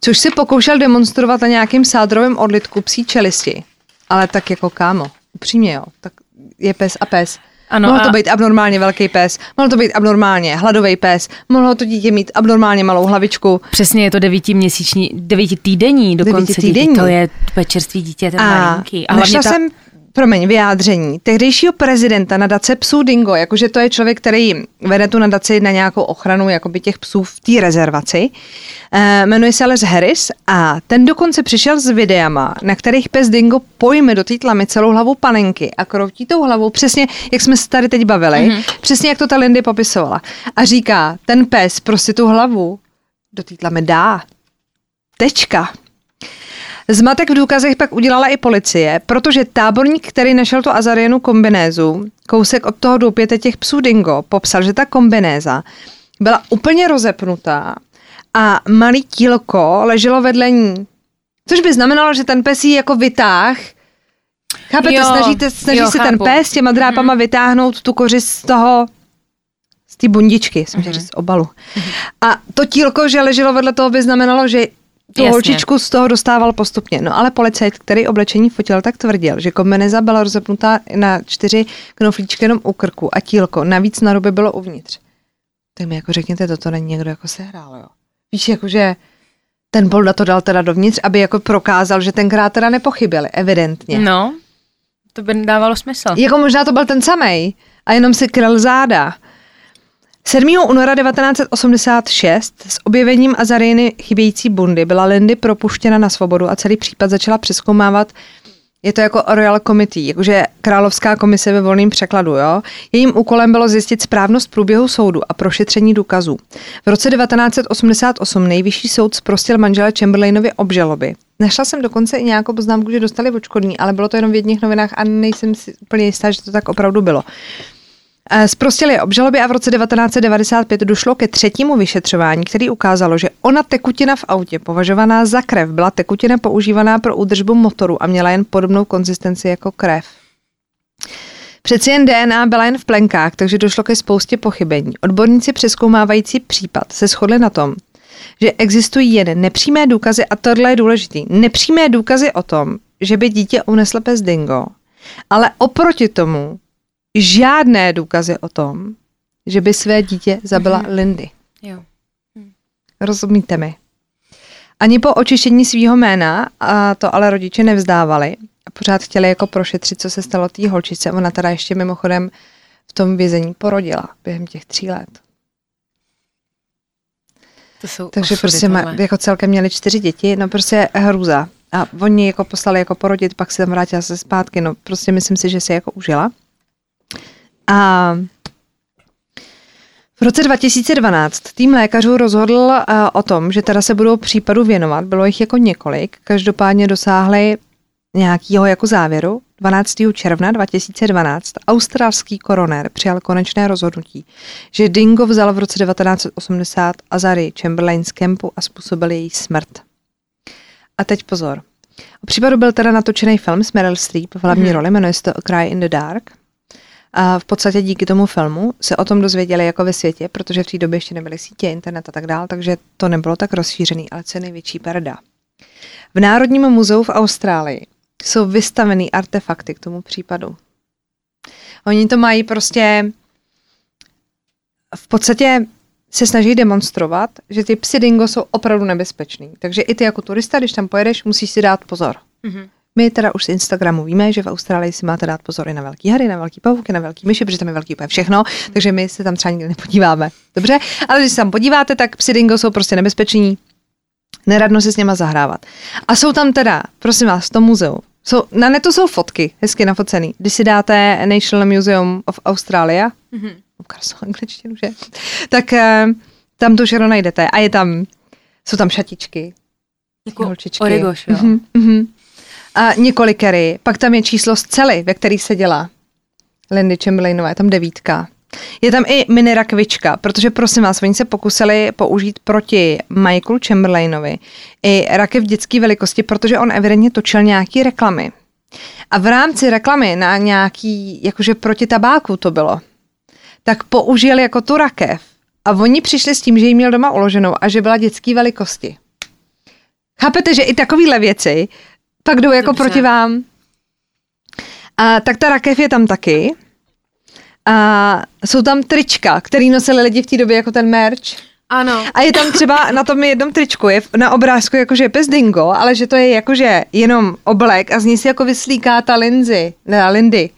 což si pokoušel demonstrovat na nějakým sádrovém odlitku psí čelisti. Ale tak jako kámo, upřímně jo, tak je pes a pes. Ano, Mohl a... to být abnormálně velký pes, mohl to být abnormálně hladový pes, mohlo to dítě mít abnormálně malou hlavičku. Přesně, je to devítiměsíční, devítitýdenní dokonce. Devítitýdenní. Dítě, to je, to je čerstvý dítě, ten a malinký. A našla ta... jsem promiň, vyjádření tehdejšího prezidenta nadace psů Dingo, jakože to je člověk, který vede tu nadaci na nějakou ochranu jakoby těch psů v té rezervaci. E, jmenuje se Alex Harris a ten dokonce přišel s videama, na kterých pes Dingo pojme do té tlamy celou hlavu panenky a kroutí tou hlavou přesně, jak jsme se tady teď bavili, mm-hmm. přesně jak to ta Lindy popisovala. A říká, ten pes prostě tu hlavu do té tlamy dá. Tečka. Zmatek v důkazech pak udělala i policie, protože táborník, který našel tu azarienu kombinézu, kousek od toho doupěte těch psů dingo, popsal, že ta kombinéza byla úplně rozepnutá a malý tílko leželo vedle ní. Což by znamenalo, že ten pes jí jako vytáh Chápete, jo, snažíte, snaží jo, se chápu. ten pes těma drápama mm-hmm. vytáhnout tu koři z toho, z té bundičky, jsem mm-hmm. říct, z obalu. Mm-hmm. A to tílko, že leželo vedle toho, by znamenalo, že tu Jasně. holčičku z toho dostával postupně. No ale policajt, který oblečení fotil, tak tvrdil, že kombineza byla rozepnutá na čtyři knoflíčky jenom u krku a tílko. Navíc na ruby bylo uvnitř. Tak mi jako řekněte, toto není někdo jako sehrál, jo. Víš, jakože ten Bolda to dal teda dovnitř, aby jako prokázal, že tenkrát teda nepochybili, evidentně. No, to by dávalo smysl. Jako možná to byl ten samej a jenom si kryl záda. 7. února 1986 s objevením Azariny chybějící bundy byla Lindy propuštěna na svobodu a celý případ začala přeskoumávat je to jako Royal Committee, jakože královská komise ve volném překladu, jo. Jejím úkolem bylo zjistit správnost průběhu soudu a prošetření důkazů. V roce 1988 nejvyšší soud zprostil manžele Chamberlainovi obžaloby. Našla jsem dokonce i nějakou poznámku, že dostali očkodný, ale bylo to jenom v jedných novinách a nejsem si úplně jistá, že to tak opravdu bylo. Zprostili obžaloby a v roce 1995 došlo ke třetímu vyšetřování, který ukázalo, že ona tekutina v autě, považovaná za krev, byla tekutina používaná pro údržbu motoru a měla jen podobnou konzistenci jako krev. Přeci jen DNA byla jen v plenkách, takže došlo ke spoustě pochybení. Odborníci přeskoumávající případ se shodli na tom, že existují jen nepřímé důkazy, a tohle je důležitý, nepřímé důkazy o tom, že by dítě unesl pes dingo, ale oproti tomu žádné důkazy o tom, že by své dítě zabila mm-hmm. Lindy. Jo. Hm. Rozumíte mi? Ani po očištění svého jména, a to ale rodiče nevzdávali, a pořád chtěli jako prošetřit, co se stalo té holčice. Ona teda ještě mimochodem v tom vězení porodila během těch tří let. To jsou Takže prostě má, jako celkem měli čtyři děti, no prostě hrůza. A oni jako poslali jako porodit, pak se tam vrátila se zpátky, no prostě myslím si, že si jako užila. A v roce 2012 tým lékařů rozhodl uh, o tom, že teda se budou případu věnovat. Bylo jich jako několik. Každopádně dosáhli nějakého jako závěru. 12. června 2012 australský koroner přijal konečné rozhodnutí, že Dingo vzal v roce 1980 Azary Chamberlain z kempu a způsobil její smrt. A teď pozor. O případu byl teda natočený film s Meryl Streep v hlavní mm-hmm. roli, jmenuje se to A Cry in the Dark. A v podstatě díky tomu filmu se o tom dozvěděli jako ve světě, protože v té době ještě nebyly sítě, internet a tak dál, takže to nebylo tak rozšířený, ale co je největší perda. V Národním muzeu v Austrálii jsou vystavený artefakty k tomu případu. Oni to mají prostě v podstatě se snaží demonstrovat, že ty psy dingo jsou opravdu nebezpečný. Takže i ty jako turista, když tam pojedeš, musíš si dát pozor. Mm-hmm. My teda už z Instagramu víme, že v Austrálii si máte dát pozor i na velký hady, na velký pavouky, na velký myši, protože tam je velký úplně všechno, takže my se tam třeba nikdy nepodíváme. Dobře? Ale když se tam podíváte, tak psi dingo jsou prostě nebezpeční. Neradno se s něma zahrávat. A jsou tam teda, prosím vás, v tom muzeu. Jsou, na netu jsou fotky, hezky nafocený. Když si dáte National Museum of Australia, mm-hmm. angličtinu, že? Tak eh, tam to všechno najdete. A je tam, jsou tam šatičky, jako holčičky. Origoš, jo. Mm-hmm, mm-hmm a několikery. Pak tam je číslo z cely, ve který se dělá. Lindy Chamberlainové, je tam devítka. Je tam i mini rakvička, protože prosím vás, oni se pokusili použít proti Michaelu Chamberlainovi i rakev dětské velikosti, protože on evidentně točil nějaký reklamy. A v rámci reklamy na nějaký, jakože proti tabáku to bylo, tak použil jako tu rakev. A oni přišli s tím, že ji měl doma uloženou a že byla dětské velikosti. Chápete, že i takovéhle věci pak jdou jako Dobře. proti vám. A tak ta rakev je tam taky. A jsou tam trička, který nosili lidi v té době jako ten merch. Ano. A je tam třeba *laughs* na tom jednom tričku, je na obrázku jakože pes dingo, ale že to je jakože jenom oblek a z ní si jako vyslíká ta Lindsay, ne, Lindy.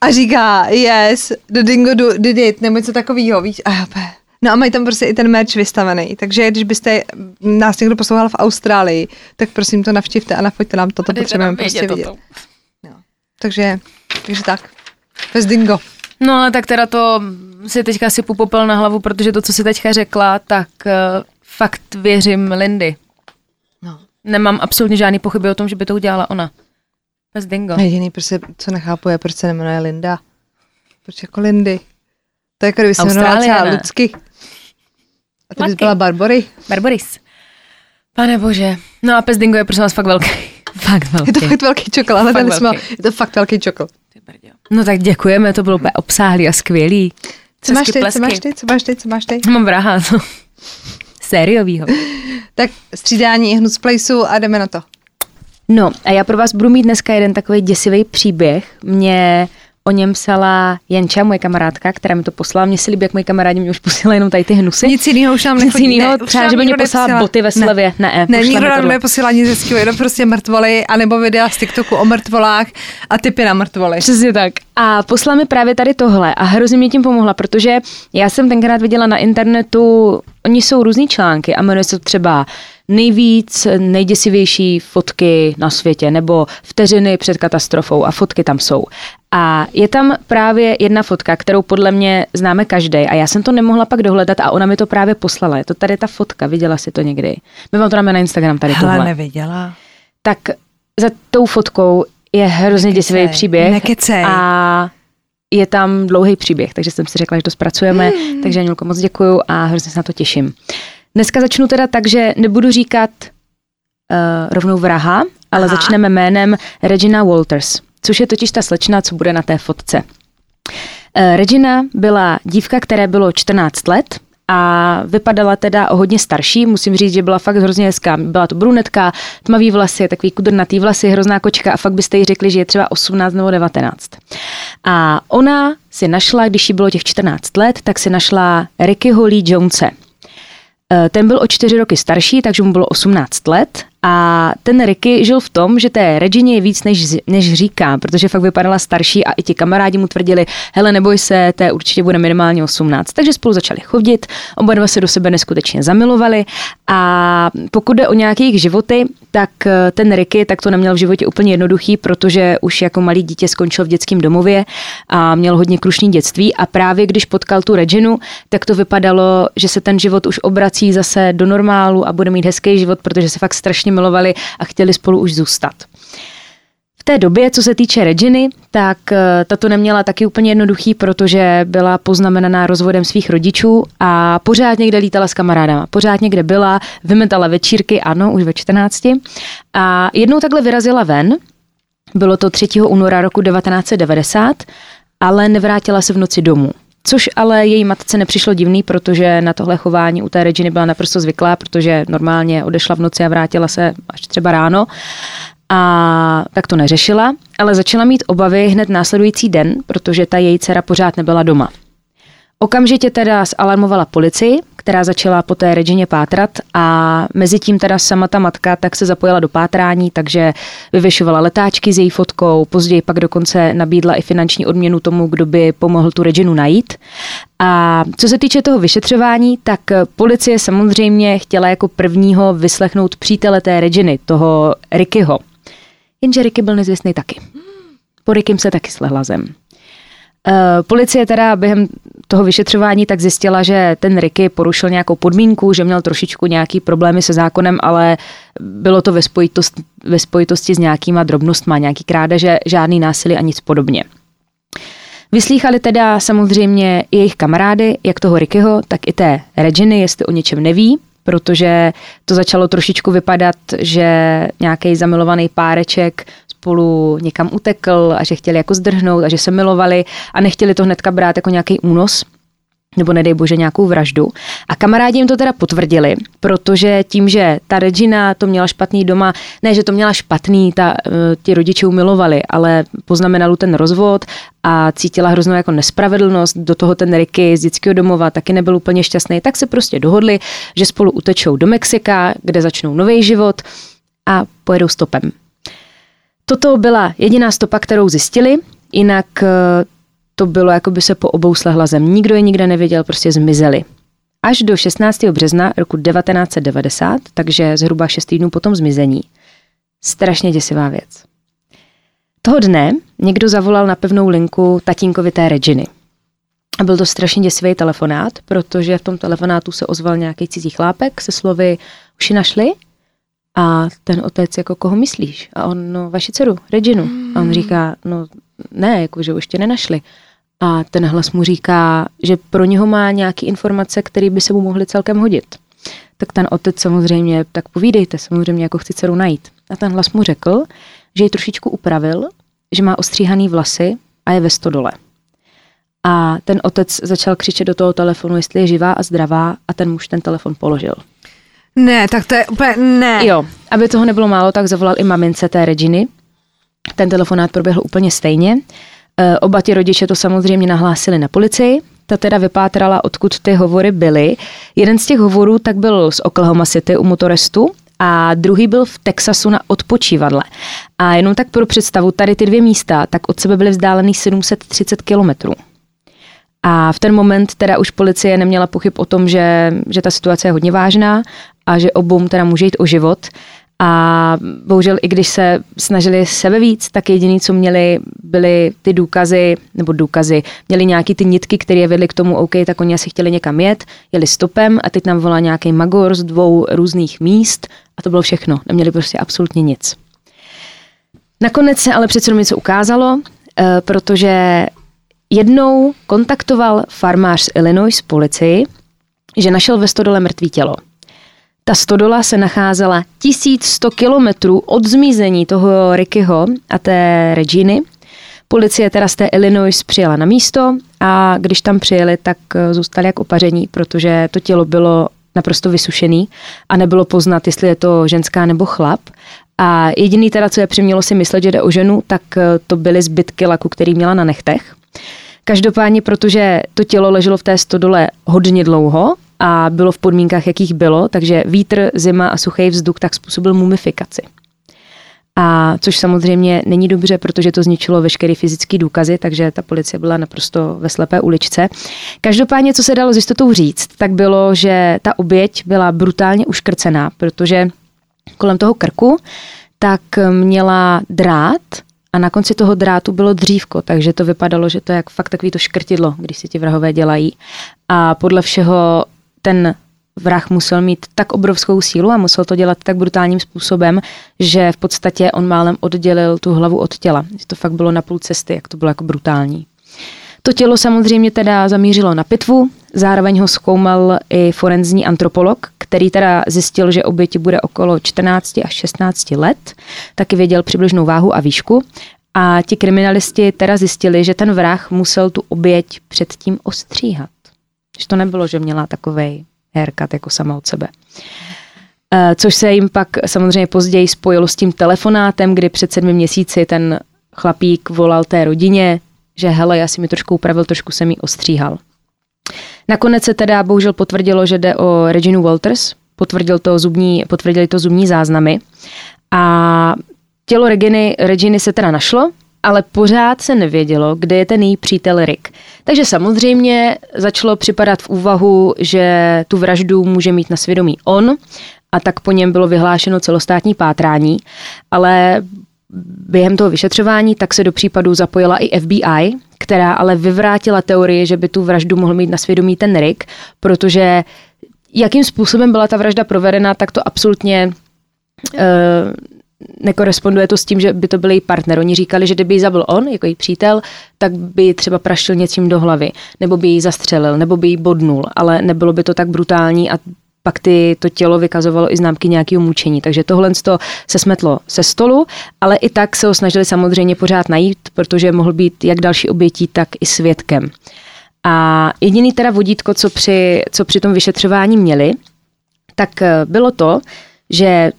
A říká, yes, the dingo did it, nebo něco takového, víš, a já No a mají tam prostě i ten merch vystavený, takže když byste nás někdo poslouchal v Austrálii, tak prosím to navštivte a nafoďte nám toto, potřebujeme prostě vidět. No. Takže, takže tak. Bez dingo. No ale tak teda to si teďka si popel na hlavu, protože to, co si teďka řekla, tak uh, fakt věřím Lindy. No. Nemám absolutně žádný pochyby o tom, že by to udělala ona. Bez dingo. Jediný, prostě, co nechápu, je, proč se nemenuje Linda. Proč jako Lindy? To je jako kdyby se jmenovala třeba Lucky. A ty bys byla Barbory? Barboris. Pane bože. No a pes dingo je prosím vás fakt velký. Fakt *laughs* velký. Je to fakt velký čokol, ale ten jsme, je to fakt velký čokol. No tak děkujeme, to bylo úplně obsáhlý a skvělý. Co máš ty, co máš ty, co máš ty, co máš ty? Mám vraha, no. *laughs* Sériovýho. tak střídání hnut z placeu a jdeme na to. No a já pro vás budu mít dneska jeden takový děsivý příběh. Mě o něm psala Jenča, moje kamarádka, která mi to poslala. Mně se líbí, jak moji kamarádi mě už posílají jenom tady ty hnusy. Nic jiného už nám Nic nechodí. jiného, Ne, třeba, že by mě poslala neposílá. boty ve slevě. Ne, ne, Ne, nikdo nám neposílá nic hezkého, jenom prostě mrtvoly, anebo videa z TikToku o mrtvolách a typy na mrtvoly. Přesně tak. A poslala mi právě tady tohle a hrozně mě tím pomohla, protože já jsem tenkrát viděla na internetu, oni jsou různý články a jmenuje se to třeba nejvíc, nejděsivější fotky na světě nebo vteřiny před katastrofou a fotky tam jsou. A je tam právě jedna fotka, kterou podle mě známe každý a já jsem to nemohla pak dohledat a ona mi to právě poslala. Je to tady ta fotka, viděla si to někdy. My vám to dáme na Instagram tady Hele, tohle. neviděla. Tak za tou fotkou je hrozně děsivý příběh. nekecej. A je tam dlouhý příběh, takže jsem si řekla, že to zpracujeme. Hmm. Takže Anilko, moc děkuju a hrozně se na to těším. Dneska začnu teda tak, že nebudu říkat uh, rovnou vraha, ale Aha. začneme jménem Regina Walters, což je totiž ta slečna, co bude na té fotce. Uh, Regina byla dívka, které bylo 14 let a vypadala teda o hodně starší. Musím říct, že byla fakt hrozně hezká. Byla to brunetka, tmavý vlasy, takový kudrnatý vlasy, hrozná kočka a fakt byste jí řekli, že je třeba 18 nebo 19. A ona si našla, když jí bylo těch 14 let, tak si našla Rickyho Lee Jonese. Eh, Ten byl o čtyři roky starší, takže mu bylo 18 let a ten Ricky žil v tom, že té Regině je víc, než, než říká, protože fakt vypadala starší a i ti kamarádi mu tvrdili, hele neboj se, té určitě bude minimálně 18. Takže spolu začali chodit, oba dva se do sebe neskutečně zamilovali a pokud jde o nějaké jejich životy, tak eh, ten Ricky tak to neměl v životě úplně jednoduchý, protože už jako malý dítě skončil v dětském domově a měl hodně krušný dětství a právě když potkal tu Reginu, tak to vypadalo, že se ten život už obrací zase do normálu a bude mít hezký život, protože se fakt strašně milovali a chtěli spolu už zůstat. Té době, co se týče Reginy, tak eh, tato neměla taky úplně jednoduchý, protože byla poznamenaná rozvodem svých rodičů a pořád někde lítala s kamarádama. Pořád někde byla, vymetala večírky, ano, už ve 14. A jednou takhle vyrazila ven, bylo to 3. února roku 1990, ale nevrátila se v noci domů. Což ale její matce nepřišlo divný, protože na tohle chování u té Reginy byla naprosto zvyklá, protože normálně odešla v noci a vrátila se až třeba ráno. A tak to neřešila, ale začala mít obavy hned následující den, protože ta její dcera pořád nebyla doma. Okamžitě teda zalarmovala policii, která začala po té Regině pátrat a mezi tím teda sama ta matka tak se zapojila do pátrání, takže vyvěšovala letáčky s její fotkou, později pak dokonce nabídla i finanční odměnu tomu, kdo by pomohl tu Reginu najít. A co se týče toho vyšetřování, tak policie samozřejmě chtěla jako prvního vyslechnout přítele té Reginy, toho Rickyho. Jenže Ricky byl nezvěstný taky. Po Rickym se taky slehla zem. Eh, Policie teda během toho vyšetřování tak zjistila, že ten Ricky porušil nějakou podmínku, že měl trošičku nějaký problémy se zákonem, ale bylo to ve, spojitost, ve spojitosti s nějakýma drobnostma, nějaký krádeže, žádný násilí a nic podobně. Vyslýchali teda samozřejmě i jejich kamarády, jak toho Rickyho, tak i té Reginy, jestli o něčem neví, protože to začalo trošičku vypadat, že nějaký zamilovaný páreček spolu někam utekl a že chtěli jako zdrhnout a že se milovali a nechtěli to hnedka brát jako nějaký únos nebo nedej bože nějakou vraždu. A kamarádi jim to teda potvrdili, protože tím, že ta Regina to měla špatný doma, ne, že to měla špatný, ta, eh, ti rodiče umilovali, ale poznamenal ten rozvod a cítila hroznou jako nespravedlnost, do toho ten Ricky z dětského domova taky nebyl úplně šťastný, tak se prostě dohodli, že spolu utečou do Mexika, kde začnou nový život a pojedou stopem. Toto byla jediná stopa, kterou zjistili, jinak eh, to bylo, jako by se po obou slehla zem. Nikdo je nikde nevěděl, prostě zmizeli. Až do 16. března roku 1990, takže zhruba 6 týdnů po tom zmizení. Strašně děsivá věc. Toho dne někdo zavolal na pevnou linku tatínkovi té Reginy. A byl to strašně děsivý telefonát, protože v tom telefonátu se ozval nějaký cizí chlápek se slovy už ji našli? A ten otec jako koho myslíš? A on, no vaši dceru, Reginu. A on říká, no ne, jako že už ještě nenašli. A ten hlas mu říká, že pro něho má nějaké informace, které by se mu mohly celkem hodit. Tak ten otec samozřejmě, tak povídejte, samozřejmě jako chci dceru najít. A ten hlas mu řekl, že ji trošičku upravil, že má ostříhaný vlasy a je ve stodole. A ten otec začal křičet do toho telefonu, jestli je živá a zdravá a ten muž ten telefon položil. Ne, tak to je úplně, ne. Jo, aby toho nebylo málo, tak zavolal i mamince té Reginy. Ten telefonát proběhl úplně stejně. E, oba ti rodiče to samozřejmě nahlásili na policii, ta teda vypátrala, odkud ty hovory byly. Jeden z těch hovorů tak byl z Oklahoma City u motorestu a druhý byl v Texasu na odpočívadle. A jenom tak pro představu, tady ty dvě místa, tak od sebe byly vzdálený 730 kilometrů. A v ten moment teda už policie neměla pochyb o tom, že, že ta situace je hodně vážná a že obou teda může jít o život. A bohužel i když se snažili sebe víc, tak jediný, co měli, byly ty důkazy, nebo důkazy, měli nějaký ty nitky, které je vedly k tomu, OK, tak oni asi chtěli někam jet, jeli stopem a teď nám volá nějaký magor z dvou různých míst a to bylo všechno. Neměli prostě absolutně nic. Nakonec se ale přece něco ukázalo, eh, protože jednou kontaktoval farmář z Illinois policii, že našel ve stodole mrtvý tělo. Ta stodola se nacházela 1100 kilometrů od zmizení toho Rickyho a té Reginy. Policie teda z té Illinois přijela na místo a když tam přijeli, tak eh, zůstali jak opaření, protože to tělo bylo naprosto vysušený a nebylo poznat, jestli je to ženská nebo chlap. A jediný teda, co je přimělo si myslet, že jde o ženu, tak eh, to byly zbytky laku, který měla na nechtech. Každopádně, protože to tělo leželo v té stodole hodně dlouho a bylo v podmínkách, jakých bylo, takže vítr, zima a suchý vzduch tak způsobil mumifikaci. A což samozřejmě není dobře, protože to zničilo veškeré fyzické důkazy, takže ta policie byla naprosto ve slepé uličce. Každopádně, co se dalo s jistotou říct, tak bylo, že ta oběť byla brutálně uškrcená, protože kolem toho krku tak měla drát a na konci toho drátu bylo dřívko, takže to vypadalo, že to je jak fakt takový to škrtidlo, když si ti vrahové dělají. A podle všeho ten vrah musel mít tak obrovskou sílu a musel to dělat tak brutálním způsobem, že v podstatě on málem oddělil tu hlavu od těla. To fakt bylo na půl cesty, jak to bylo jako brutální. To tělo samozřejmě teda zamířilo na pitvu, zároveň ho zkoumal i forenzní antropolog, který teda zjistil, že oběti bude okolo 14 až 16 let, taky věděl přibližnou váhu a výšku. A ti kriminalisti teda zjistili, že ten vrah musel tu oběť předtím ostříhat. Že to nebylo, že měla takovej haircut jako sama od sebe. Eh, což se jim pak samozřejmě později spojilo s tím telefonátem, kdy před sedmi měsíci ten chlapík volal té rodině, že hele, já si mi trošku upravil, trošku jsem mi ostříhal. Nakonec se teda bohužel potvrdilo, že jde o Reginu Walters, potvrdil to zubní, potvrdili to zubní záznamy a tělo Reginy, Reginy se teda našlo, ale pořád se nevědělo, kde je ten její přítel Rick. Takže samozřejmě začalo připadat v úvahu, že tu vraždu může mít na svědomí on a tak po něm bylo vyhlášeno celostátní pátrání, ale během toho vyšetřování tak se do případu zapojila i FBI, která ale vyvrátila teorii, že by tu vraždu mohl mít na svědomí ten Rick, protože jakým způsobem byla ta vražda provedena, tak to absolutně uh, nekoresponduje to s tím, že by to byl její partner. Oni říkali, že kdyby ji zabil on, jako její přítel, tak by ji třeba praštil něčím do hlavy, nebo by ji zastřelil, nebo by ji bodnul, ale nebylo by to tak brutální a pak ty, to tělo vykazovalo i známky nějakého mučení. Takže tohle se smetlo se stolu, ale i tak se ho snažili samozřejmě pořád najít, protože mohl být jak další obětí, tak i svědkem. A jediný teda vodítko, co při, co při tom vyšetřování měli, tak eh, bylo to, že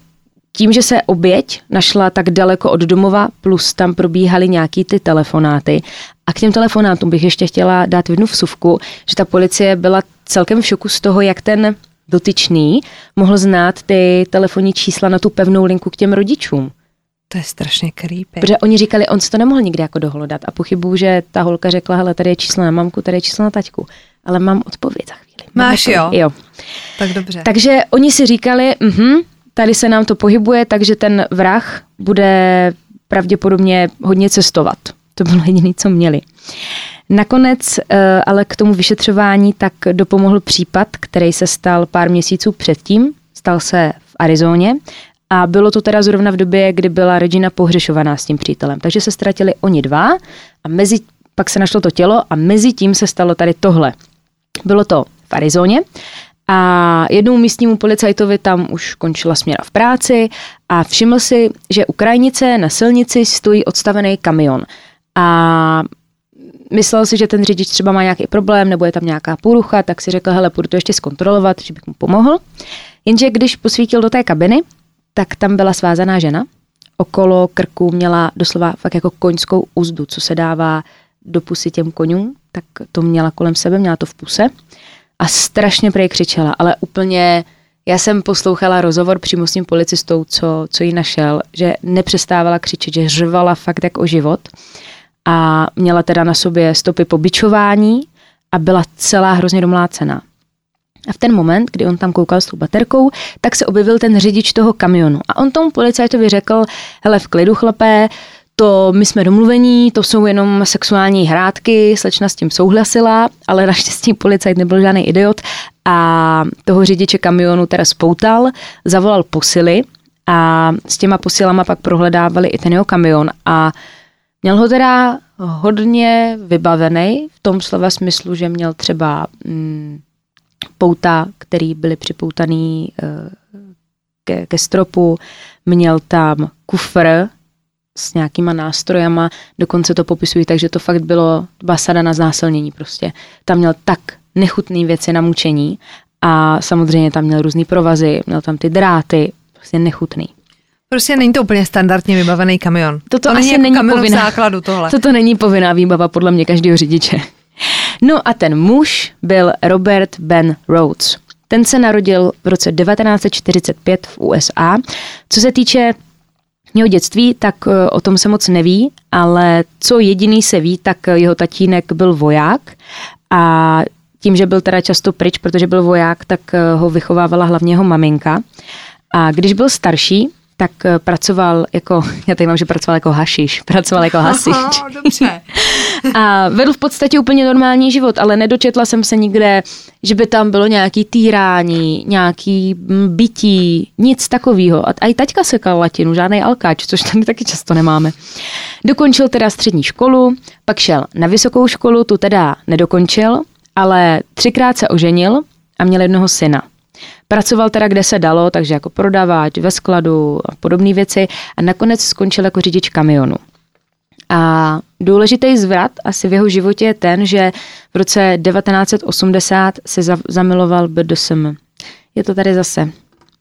tím, že se oběť našla tak daleko od domova, plus tam probíhaly nějaký ty telefonáty. A k těm telefonátům bych ještě chtěla dát jednu vsuvku, že ta policie byla celkem v šoku z toho, jak ten dotyčný mohl znát ty telefonní čísla na tu pevnou linku k těm rodičům. To je strašně creepy. Protože oni říkali, on si to nemohl nikdy jako dohledat a pochybuju, že ta holka řekla, hele, tady je číslo na mamku, tady je číslo na taťku, ale mám odpověď za chvíli. Máš jo? Jo. Tak dobře. Takže oni si říkali, mhm, tady se nám to pohybuje, takže ten vrah bude pravděpodobně hodně cestovat. To bylo jediné, co měli. Nakonec eh, ale k tomu vyšetřování tak dopomohl případ, který se stal pár měsíců předtím. Stal se v Arizóně a bylo to teda zrovna v době, kdy byla Regina pohřešovaná s tím přítelem. Takže se ztratili oni dva a mezi, pak se našlo to tělo a mezi tím se stalo tady tohle. Bylo to v Arizóně a jednou místnímu policajtovi tam už končila směra v práci a všiml si, že u krajnice na silnici stojí odstavený kamion. A myslel si, že ten řidič třeba má nějaký problém nebo je tam nějaká porucha, tak si řekl, hele, půjdu to ještě zkontrolovat, že bych mu pomohl. Jenže když posvítil do té kabiny, tak tam byla svázaná žena. Okolo krku měla doslova fakt jako koňskou úzdu, co se dává do pusy těm konňům, tak to měla kolem sebe, měla to v puse a strašně prej křičela, ale úplně, já jsem poslouchala rozhovor přímo s tím policistou, co, co jí našel, že nepřestávala křičet, že řvala fakt jak o život a měla teda na sobě stopy pobičování a byla celá hrozně domlácená. A v ten moment, kdy on tam koukal s tou baterkou, tak se objevil ten řidič toho kamionu. A on tomu policajtovi řekl, hele, v klidu chlapé, to my jsme domluvení, to jsou jenom sexuální hrádky, slečna s tím souhlasila, ale naštěstí policajt nebyl žádný idiot a toho řidiče kamionu teda spoutal, zavolal posily a s těma posilama pak prohledávali i ten jeho kamion a měl ho teda hodně vybavený v tom slova smyslu, že měl třeba mm, pouta, který byly připoutaný eh, ke, ke stropu, měl tam kufr s nějakýma nástrojama, dokonce to popisují, takže to fakt bylo basada na znásilnění prostě. Tam měl tak nechutné věci na mučení a samozřejmě tam měl různé provazy, měl tam ty dráty, prostě nechutný. Prostě není to úplně standardně vybavený kamion. Toto to asi není, jako není povinná. základu tohle. Toto není povinná výbava podle mě každého řidiče. No a ten muž byl Robert Ben Rhodes. Ten se narodil v roce 1945 v USA. Co se týče jeho dětství, tak eh, o tom se moc neví, ale co jediný se ví, tak jeho tatínek byl voják a tím, že byl teda často pryč, protože byl voják, tak eh, ho vychovávala hlavně jeho maminka. A když byl starší, tak eh, pracoval jako, *laughs* já tady mám, že pracoval jako hašiš, pracoval jako hasič. Aha, dobře. *laughs* A vedl v podstatě úplně normální život, ale nedočetla jsem se nikde, že by tam bylo nějaký týrání, nějaký mm, bytí, nic takového. A i taťka sekal latinu, žádný alkáč, což tady taky často nemáme. Dokončil teda střední školu, pak šel na vysokou školu, tu teda nedokončil, ale třikrát se oženil a měl jednoho syna. Pracoval teda, kde se dalo, takže jako prodavač, ve skladu a podobné věci a nakonec skončil jako řidič kamionu. A důležitý zvrat asi v jeho životě je ten, že v roce 1980 se za, zamiloval BDSM. Je to tady zase.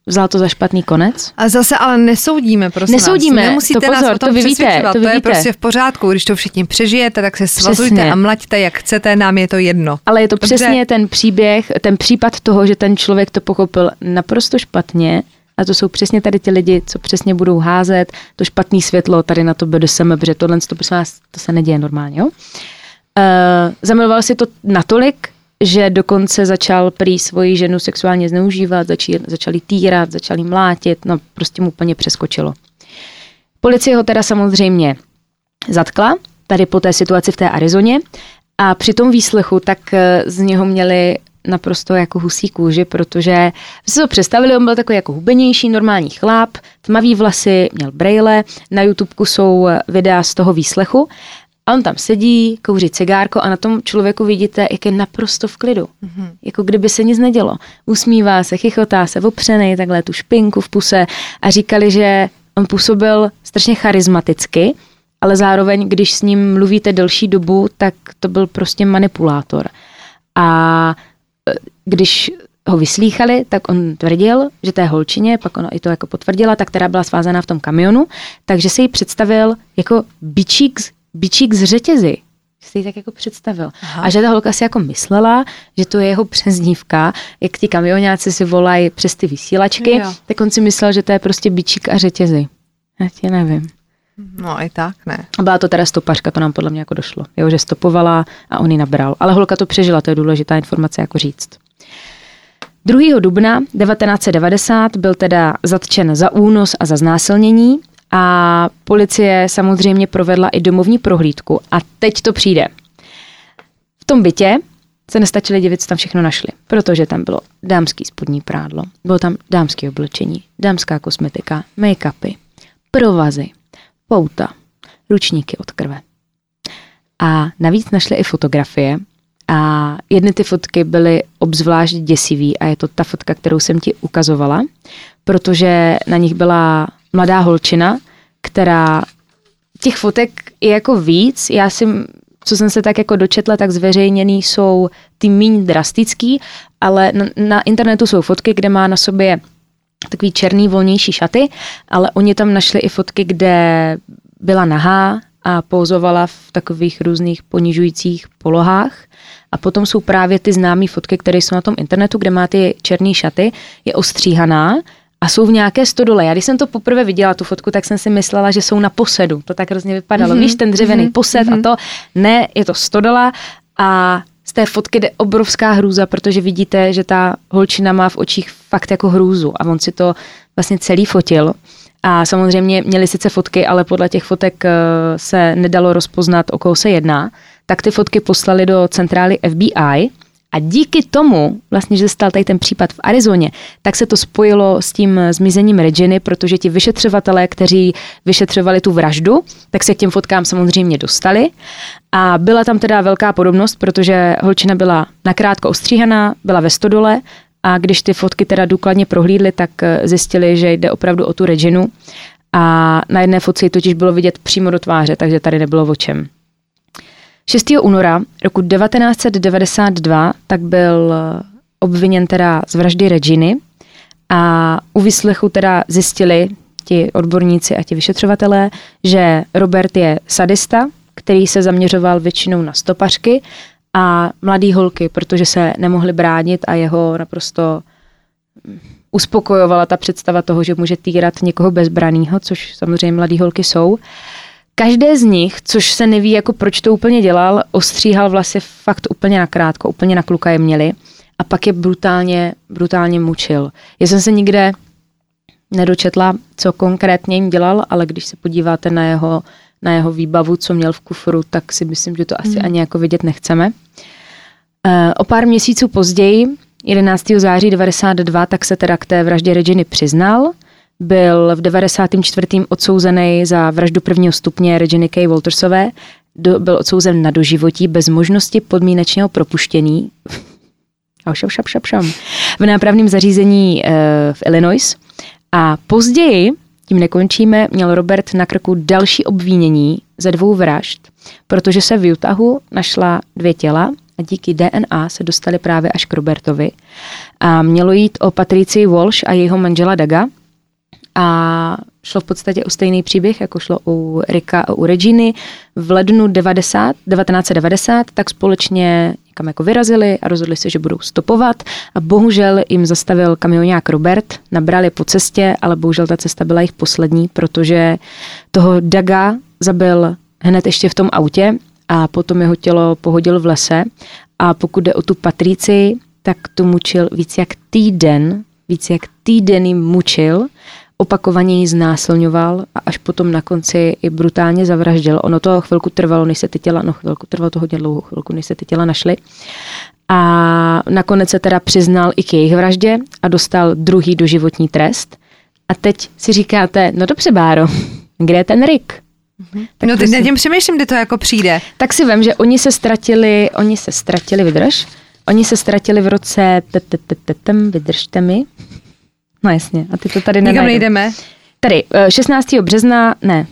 Vzal to za špatný konec. A zase ale nesoudíme, prosím Nesoudíme, vás. Nemusíte to pozor, nás o tom to vy víte, to to, vy je víte. prostě v pořádku. Když to všichni přežijete, tak se svazujte Přesně. a mlaďte, jak chcete, nám je to jedno. Ale je to Dobře. přesně ten příběh, ten případ toho, že ten člověk to pochopil naprosto špatně a to jsou přesně tady ti lidi, co přesně budou házet to špatné světlo tady na to BDSM, protože tohle to, vás, to se neděje normálně. Jo? Uh, zamiloval si to natolik, že dokonce začal prý svoji ženu sexuálně zneužívat, začal, začal jí týrat, začal jí mlátit, no prostě mu úplně přeskočilo. Policie ho teda samozřejmě zatkla, tady po té situaci v té Arizoně a při tom výslechu tak eh, z něho měli naprosto jako husí kůži, protože vy si to představili, on byl takový jako hubenější, normální chlap, tmavý vlasy, měl brejle, na YouTubeku jsou eh, videa z toho výslechu a on tam sedí, kouří cigárko a na tom člověku vidíte, jak je naprosto v klidu. Mm-hmm. Jako kdyby se nic nedělo. Usmívá se, chichotá se, opřenej, takhle tu špinku v puse a říkali, že on působil strašně charismaticky, ale zároveň, když s ním mluvíte delší dobu, tak to byl prostě manipulátor. A když ho vyslýchali, tak on tvrdil, že té holčině, pak ona i to jako potvrdila, tak která byla svázaná v tom kamionu, takže si ji představil jako bičík, z- bičík z řetězy. Si ji tak jako představil. Aha. A že ta holka si jako myslela, že to je jeho přezdívka, jak ti kamionáci si volají přes ty vysílačky, Jo. tak on si myslel, že to je prostě bičík a řetězy. Já ti nevím. No i tak ne. A byla to teda stopařka, to nám podle mě jako došlo. Jo, že stopovala a on ji nabral. Ale holka to přežila, to je důležitá informace jako říct. 2. dubna 1990 byl teda zatčen za únos a za znásilnění a policie samozřejmě provedla i domovní prohlídku. A teď to přijde. V tom bytě se nestačili divit, co tam všechno našli, protože tam bylo dámský spodní prádlo, bylo tam dámské oblečení, dámská kosmetika, make-upy, provazy, pouta, ručníky od krve. A navíc našli i fotografie a jedny ty fotky byly obzvlášť děsivý a je to ta fotka, kterou jsem ti ukazovala, protože na nich byla mladá holčina, která těch fotek je jako víc. Já si, co jsem se tak jako dočetla, tak zveřejněný jsou ty méně drastický, ale na, na internetu jsou fotky, kde má na sobě takový černý volnější šaty, ale oni tam našli i fotky, kde byla nahá a pouzovala v takových různých ponižujících polohách. A potom jsou právě ty známé fotky, které jsou na tom internetu, kde má ty černé šaty, je ostříhaná a jsou v nějaké stodole. Já když jsem to poprvé viděla, tu fotku, tak jsem si myslela, že jsou na posedu. To tak hrozně vypadalo. Mm-hmm. Víš, ten dřevěný mm-hmm. posed mm-hmm. a mhm. to. Ne, je to stodola a z té fotky jde obrovská hrůza, protože vidíte, že ta holčina má v očích fakt jako hrůzu a on si to vlastně celý fotil. A samozřejmě měli sice fotky, ale podle těch fotek eh, se nedalo rozpoznat, o koho se jedná. Tak ty fotky poslali do centrály FBI a díky tomu, vlastně, že stal tady ten případ v Arizoně, tak se to spojilo s tím zmizením Reginy, protože ti vyšetřovatelé, kteří vyšetřovali tu vraždu, tak se k těm fotkám samozřejmě dostali. A byla tam teda velká podobnost, protože holčina byla nakrátko ostříhaná, byla ve stodole a když ty fotky teda důkladně prohlídli, tak eh, zjistili, že jde opravdu o tu Reginu. A na jedné fotce totiž bylo vidět přímo do tváře, takže tady nebylo o čem. 6. února roku 1992 tak byl eh, obviněn teda z vraždy Reginy a u vyslechu teda zjistili ti odborníci a ti vyšetřovatelé, že Robert je sadista, který se zaměřoval většinou na stopařky a mladý holky, protože se nemohli bránit a jeho naprosto uspokojovala ta představa toho, že může týrat někoho bezbraného, což samozřejmě mladý holky jsou. Každé z nich, což se neví, jako proč to úplně dělal, ostříhal vlasy fakt úplně nakrátko, úplně na kluka je měli a pak je brutálně, brutálně mučil. Já jsem se nikde nedočetla, co konkrétně jim dělal, ale když se podíváte na jeho, na jeho výbavu, co měl v kufru, tak si myslím, že to asi hmm. ani jako vidět nechceme. E, o pár měsíců později, 11. září 92, tak se teda k té vraždě Reginy přiznal – byl v 94. odsouzený za vraždu prvního stupně Reginy K. Waltersové. Do, byl odsouzen na doživotí bez možnosti podmínečného propuštění *laughs* šap, šap, šap, šap, v nápravném zařízení e, v Illinois. A později, tím nekončíme, měl Robert na krku další obvinění ze dvou vražd, protože se v Utahu našla dvě těla a díky DNA se dostali právě až k Robertovi. A mělo jít o Patrici Walsh a jejího manžela Daga, a šlo v podstatě o stejný příběh, jako šlo u Rika a u Reginy. V lednu 90, 1990 tak společně někam jako vyrazili a rozhodli se, že budou stopovat. A bohužel jim zastavil kamionák Robert, nabrali po cestě, ale bohužel ta cesta byla jejich poslední, protože toho Daga zabil hned ještě v tom autě a potom jeho tělo pohodil v lese. A pokud jde o tu Patrici, tak to mučil víc jak týden, víc jak týden jim mučil opakovaně ji znásilňoval a až potom na konci i brutálně zavraždil. Ono to chvilku trvalo, než se ty těla, no chvilku trvalo to hodně dlouho, chvilku, než se ty těla našly. A nakonec se teda přiznal i k jejich vraždě a dostal druhý doživotní trest. A teď si říkáte, no dobře, Báro, *laughs* kde je ten Rick? Mm-hmm. Tak no teď nad tím přemýšlím, kdy to jako přijde. Tak si vím, že oni se ztratili, oni se ztratili, vydrž, oni se ztratili v roce, vydržte mi, No jasně, a ty to tady Nikam nejdeme. Tady, 16. Eh, března, ne,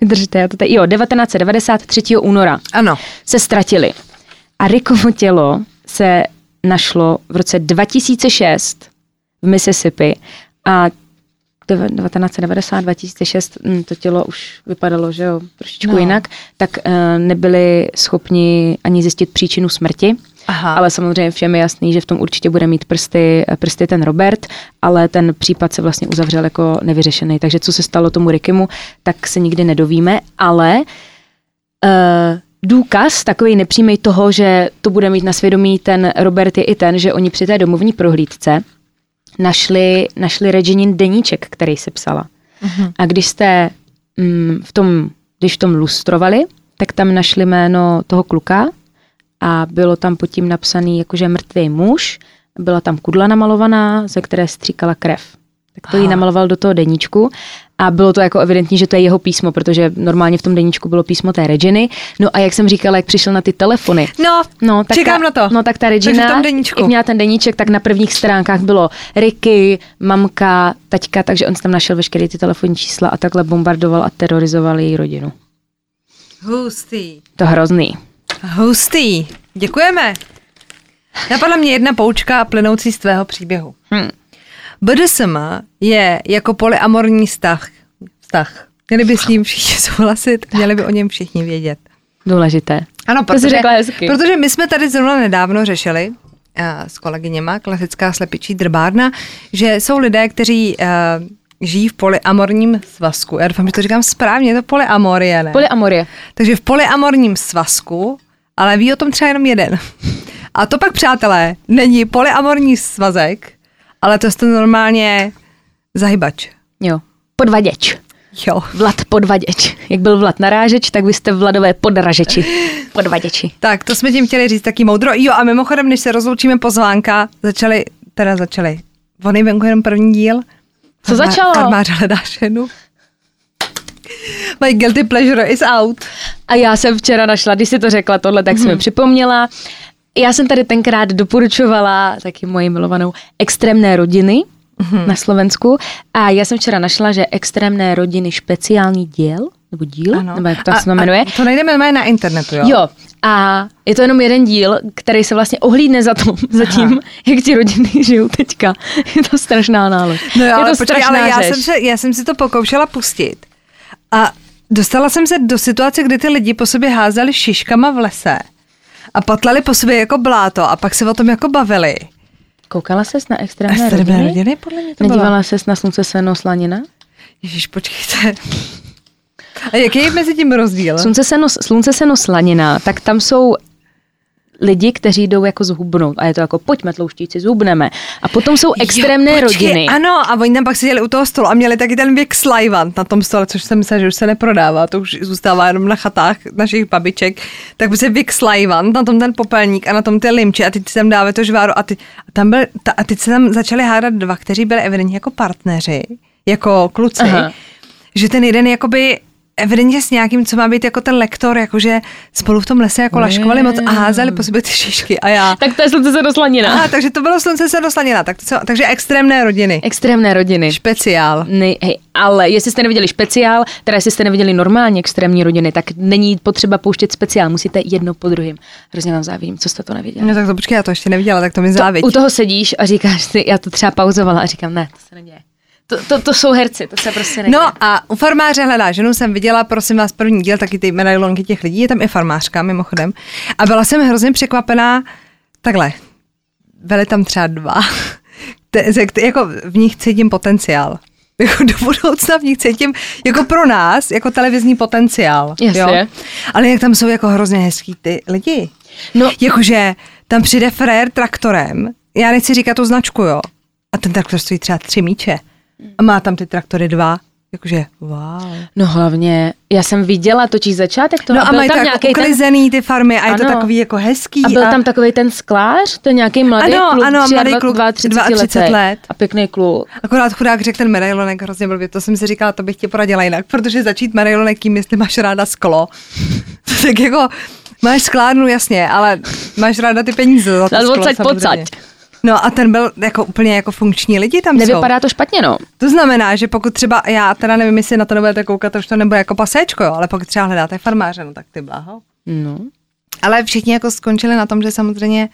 vydržte, já to tady, jo, 1993. února. Ano. Se ztratili. A Rickovo tělo se našlo v roce 2006 v Mississippi a 1990, 2006 hm, to tělo už vypadalo, že jo, trošičku no. jinak, tak uh, nebyli schopni ani zjistit příčinu smrti. Aha. Ale samozřejmě všem je jasný, že v tom určitě bude mít prsty, prsty ten Robert, ale ten případ se vlastně uzavřel jako nevyřešený. Takže co se stalo tomu Rickymu, tak se nikdy nedovíme, ale uh, důkaz takový nepřímý toho, že to bude mít na svědomí ten Robert je i ten, že oni při té domovní prohlídce našli, našli Reginin deníček, který se psala. Uh-huh. A když jste mm, v tom, když v tom lustrovali, tak tam našli jméno toho kluka a bylo tam pod tím napsaný jakože mrtvý muž, byla tam kudla namalovaná, ze které stříkala krev. Tak to jí namaloval do toho deníčku a bylo to jako evidentní, že to je jeho písmo, protože normálně v tom deníčku bylo písmo té Reginy. No a jak jsem říkala, jak přišel na ty telefony. No, no tak čekám ta, na to. No tak ta Regina, v tom deníčku. jak měla ten deníček, tak na prvních stránkách bylo Ricky, mamka, taťka, takže on tam našel veškeré ty telefonní čísla a takhle bombardoval a terorizoval její rodinu. Hustý. To hrozný. Hustý. Děkujeme. Napadla mě jedna poučka plynoucí z tvého příběhu. Hmm. BDSM je jako polyamorní vztah. Vztah. Měli by s ním všichni souhlasit, měli by o něm všichni vědět. Důležité. Ano, To jsi řekla hezky. protože my jsme tady zrovna nedávno řešili uh, s kolegyněma, klasická slepičí drbárna, že jsou lidé, kteří uh, žijí v polyamorním svazku. Já doufám, že to říkám správně, je to polyamorie, ne? Polyamorie. Takže v polyamorním svazku, ale ví o tom třeba jenom jeden. A to pak, přátelé, není polyamorní svazek, ale to je to normálně zahybač. Jo. Podvaděč. Jo. Vlad podvaděč. Jak byl Vlad narážeč, tak vy jste Vladové podražeči. Podvaděči. Tak, to jsme tím chtěli říct taky moudro. Jo, a mimochodem, než se rozloučíme pozvánka, začali, teda začali, on je venku jenom první díl. Co Armá- začalo? Armáře hledá ženu. My guilty pleasure is out. A já jsem včera našla, když si to řekla tohle, tak mm-hmm. jsem mi připomněla. Já jsem tady tenkrát doporučovala taky moji milovanou extrémné rodiny mm-hmm. na Slovensku a já jsem včera našla, že extrémné rodiny špeciální díl, nebo díl, ano. nebo jak to se jmenuje. A to najdeme na internetu, jo? Jo, a je to jenom jeden díl, který se vlastně ohlídne za, tom, *laughs* za tím, jak ty rodiny *laughs* žijou teďka. Je to strašná nálož. No jo, je ale to počkej, strašná ale já řeč. jsem, se, já jsem si to pokoušela pustit a dostala jsem se do situace, kdy ty lidi po sobě házeli šiškama v lese a patlali po sobě jako bláto a pak se o tom jako bavili. Koukala ses na extrémné Extrémné rodiny? rodiny, podle mě to bylo. Nedívala ses na slunce seno slanina? Ježíš, počkejte. A jaký je mezi tím rozdíl? Slunce seno, slunce seno slanina, tak tam jsou lidi, kteří jdou jako zhubnout a je to jako pojďme tlouštíci, zhubneme. A potom jsou extrémné jo, počkej, rodiny. Ano, a oni tam pak seděli u toho stolu a měli taky ten věk slajvant na tom stole, což jsem myslela, že už se neprodává, to už zůstává jenom na chatách našich babiček. Tak prostě věk slajvant, na tom ten popelník a na tom ty limči a teď si tam dávají to žváru a, ty, a, tam byl, ta, a teď se tam začali hádat dva, kteří byli evidentně jako partneři, jako kluci, Aha. že ten jeden jakoby evidentně s nějakým, co má být jako ten lektor, jakože spolu v tom lese jako laškovali moc a házeli po sobě ty šišky a já. Tak to je slunce seno slanina. Aha, takže to bylo slunce se doslanina, tak to, co- takže extrémné rodiny. Extrémné rodiny. Špeciál. Ne, hej, ale jestli jste neviděli speciál, teda jestli jste neviděli normálně extrémní rodiny, tak není potřeba pouštět speciál, musíte jedno po druhém. Hrozně vám závidím, co jste to neviděli. No tak to počkej, já to ještě neviděla, tak to mi To, závidí. u toho sedíš a říkáš si, já to třeba pauzovala a říkám, ne, to se neděje. To, to, to jsou herci, to se prostě neděje. No a u farmáře hledá ženu jsem viděla, prosím vás, první díl, taky ty medailonky těch lidí, je tam i farmářka mimochodem. A byla jsem hrozně překvapená, takhle, byly tam třeba dva, *laughs* jako v nich cítím potenciál. *laughs* Jako do budoucna v nich cítím, jako pro nás, jako televizní potenciál. Jasně. Jo? Ale jak tam jsou jako hrozně hezký ty lidi. No. Jakože tam přijde frér traktorem, já nechci říkat tu značku, jo. A ten traktor stojí třeba tři míče. A má tam ty traktory dva. Jakože, wow. No hlavně, já jsem viděla totiž začátek toho No a, byl mají tam to jako nějaký ten, uklizený ty farmy a je to Ano. takový jako hezký. a byl tam takový ten sklář, ten nějaký mladý Ano, kluk, ano, mladý 32 kluk, 32 32 let. A pěkný kluk. Akorát chudák řekl ten medailonek hrozně blbě, to jsem si říkala, to bych ti poradila jinak, protože začít medailonek tím, jestli máš ráda sklo. *laughs* tak jako, máš sklárnu, jasně, ale máš ráda ty peníze za to sklo, pocať. No a ten byl jako úplně jako funkční lidi tam jsou. Nevypadá to špatně, no. To znamená, že pokud třeba, já teda nevím, jestli na to nebudete koukat, to už to nebude jako paséčko, jo, ale pokud třeba hledáte farmáře, no tak ty bláho. No. Ale všichni jako skončili na tom, že samozřejmě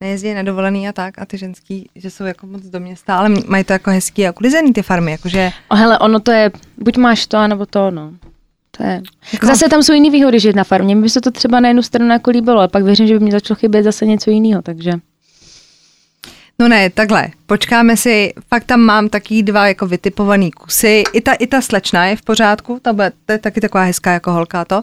nejezdí nedovolený a tak a ty ženský, že jsou jako moc do města, ale mají to jako hezký a klizený ty farmy, jakože O, hele, ono to je, buď máš to, anebo to, no. To je. Jako- Zase tam jsou jiný výhody žít na farmě. Mně by se to třeba na jednu stranu jako líbilo, ale pak věřím, že by mě začalo chybět zase něco jiného, takže. No ne, takhle, počkáme si, fakt tam mám taky dva jako vytipovaný kusy, i ta, i ta slečna je v pořádku, ta bude, to je taky taková hezká jako holka to.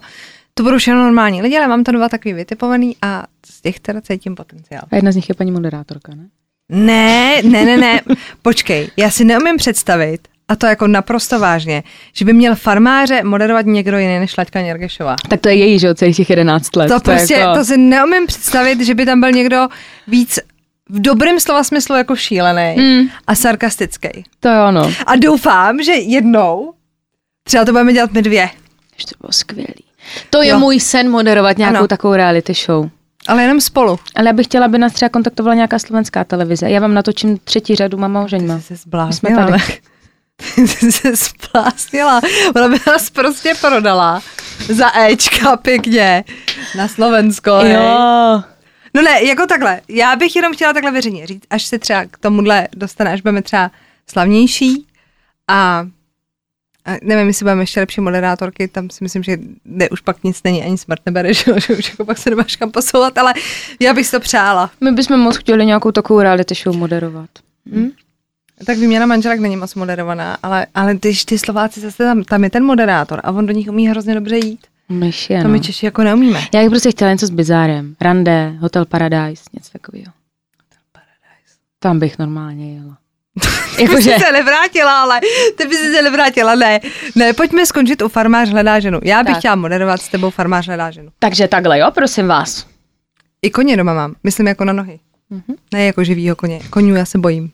To budou všechno normální lidi, ale mám tam dva takový vytipovaný a z těch teda cítím potenciál. A jedna z nich je paní moderátorka, ne? Ne, ne, ne, ne, počkej, já si neumím představit, a to jako naprosto vážně, že by měl farmáře moderovat někdo jiný než Laďka Něrgešová. Tak to je její, že jo, celých těch 11 let. To prostě, jako... to si neumím představit, že by tam byl někdo víc v dobrém slova smyslu jako šílený Mm. a sarkastický. To je ono. A doufám, že jednou třeba to budeme dělat my dvě. Že to bylo skvělý. To je Jo. můj sen moderovat nějakou Ano. takovou reality show. Ale jenom spolu. Ale já bych chtěla, aby nás třeba kontaktovala nějaká slovenská televize. Já vám natočím třetí řadu Mama ožeňma. Ty jsi se jsme zbláznila. tady. *laughs* Ty jsi se zbláznila. Ona by nás prostě prodala za Ečka pěkně na Slovensko. hej. No ne, jako takhle. Já bych jenom chtěla takhle veřejně říct, až se třeba k tomuhle dostane, až budeme třeba slavnější a A nevím, jestli budeme ještě lepší moderátorky, tam si myslím, že ne, už pak nic není, ani smrt nebere, *laughs* že, že už jako pak se nemáš kam posouvat, ale já bych si to přála. My bychom moc chtěli nějakou takovou reality show moderovat. Hmm? Tak výměna manželek není moc moderovaná, ale, ale když ty Slováci zase tam, tam je ten moderátor a on do nich umí hrozně dobře jít. Myš je, To no. my Češi jako neumíme. Já bych prostě chtěla něco s bizárem. Rande, Hotel Paradise, něco takového. Tam bych normálně jela. *laughs* Ty bys se nevrátila, ale ty bys se nevrátila, ne. Ne, pojďme skončit u farmář hledá ženu. Já bych Tak. chtěla moderovat s tebou farmář hledá ženu. Takže takhle, jo, prosím vás. I koně doma mám, myslím jako na nohy. Mhm. Ne jako živýho koně. Konňů já se bojím.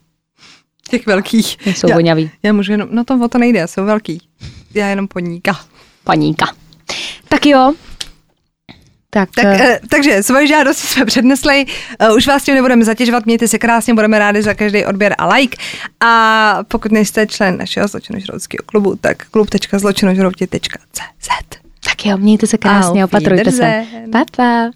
Těch velkých. Jsou já, voňavý. já můžu jenom, no to o to nejde, jsou velký. Já jenom podníka. Paníka. Tak jo. Tak, Tak, eh, takže svoji žádost jsme přednesli, eh, už vás tím nebudeme zatěžovat, mějte se krásně, budeme rádi za každý odběr a like. A pokud nejste člen našeho zločinožroutského klubu, tak klub.zločinožrouti.cz tak jo, mějte se krásně, Auf opatrujte se. Pa, pa.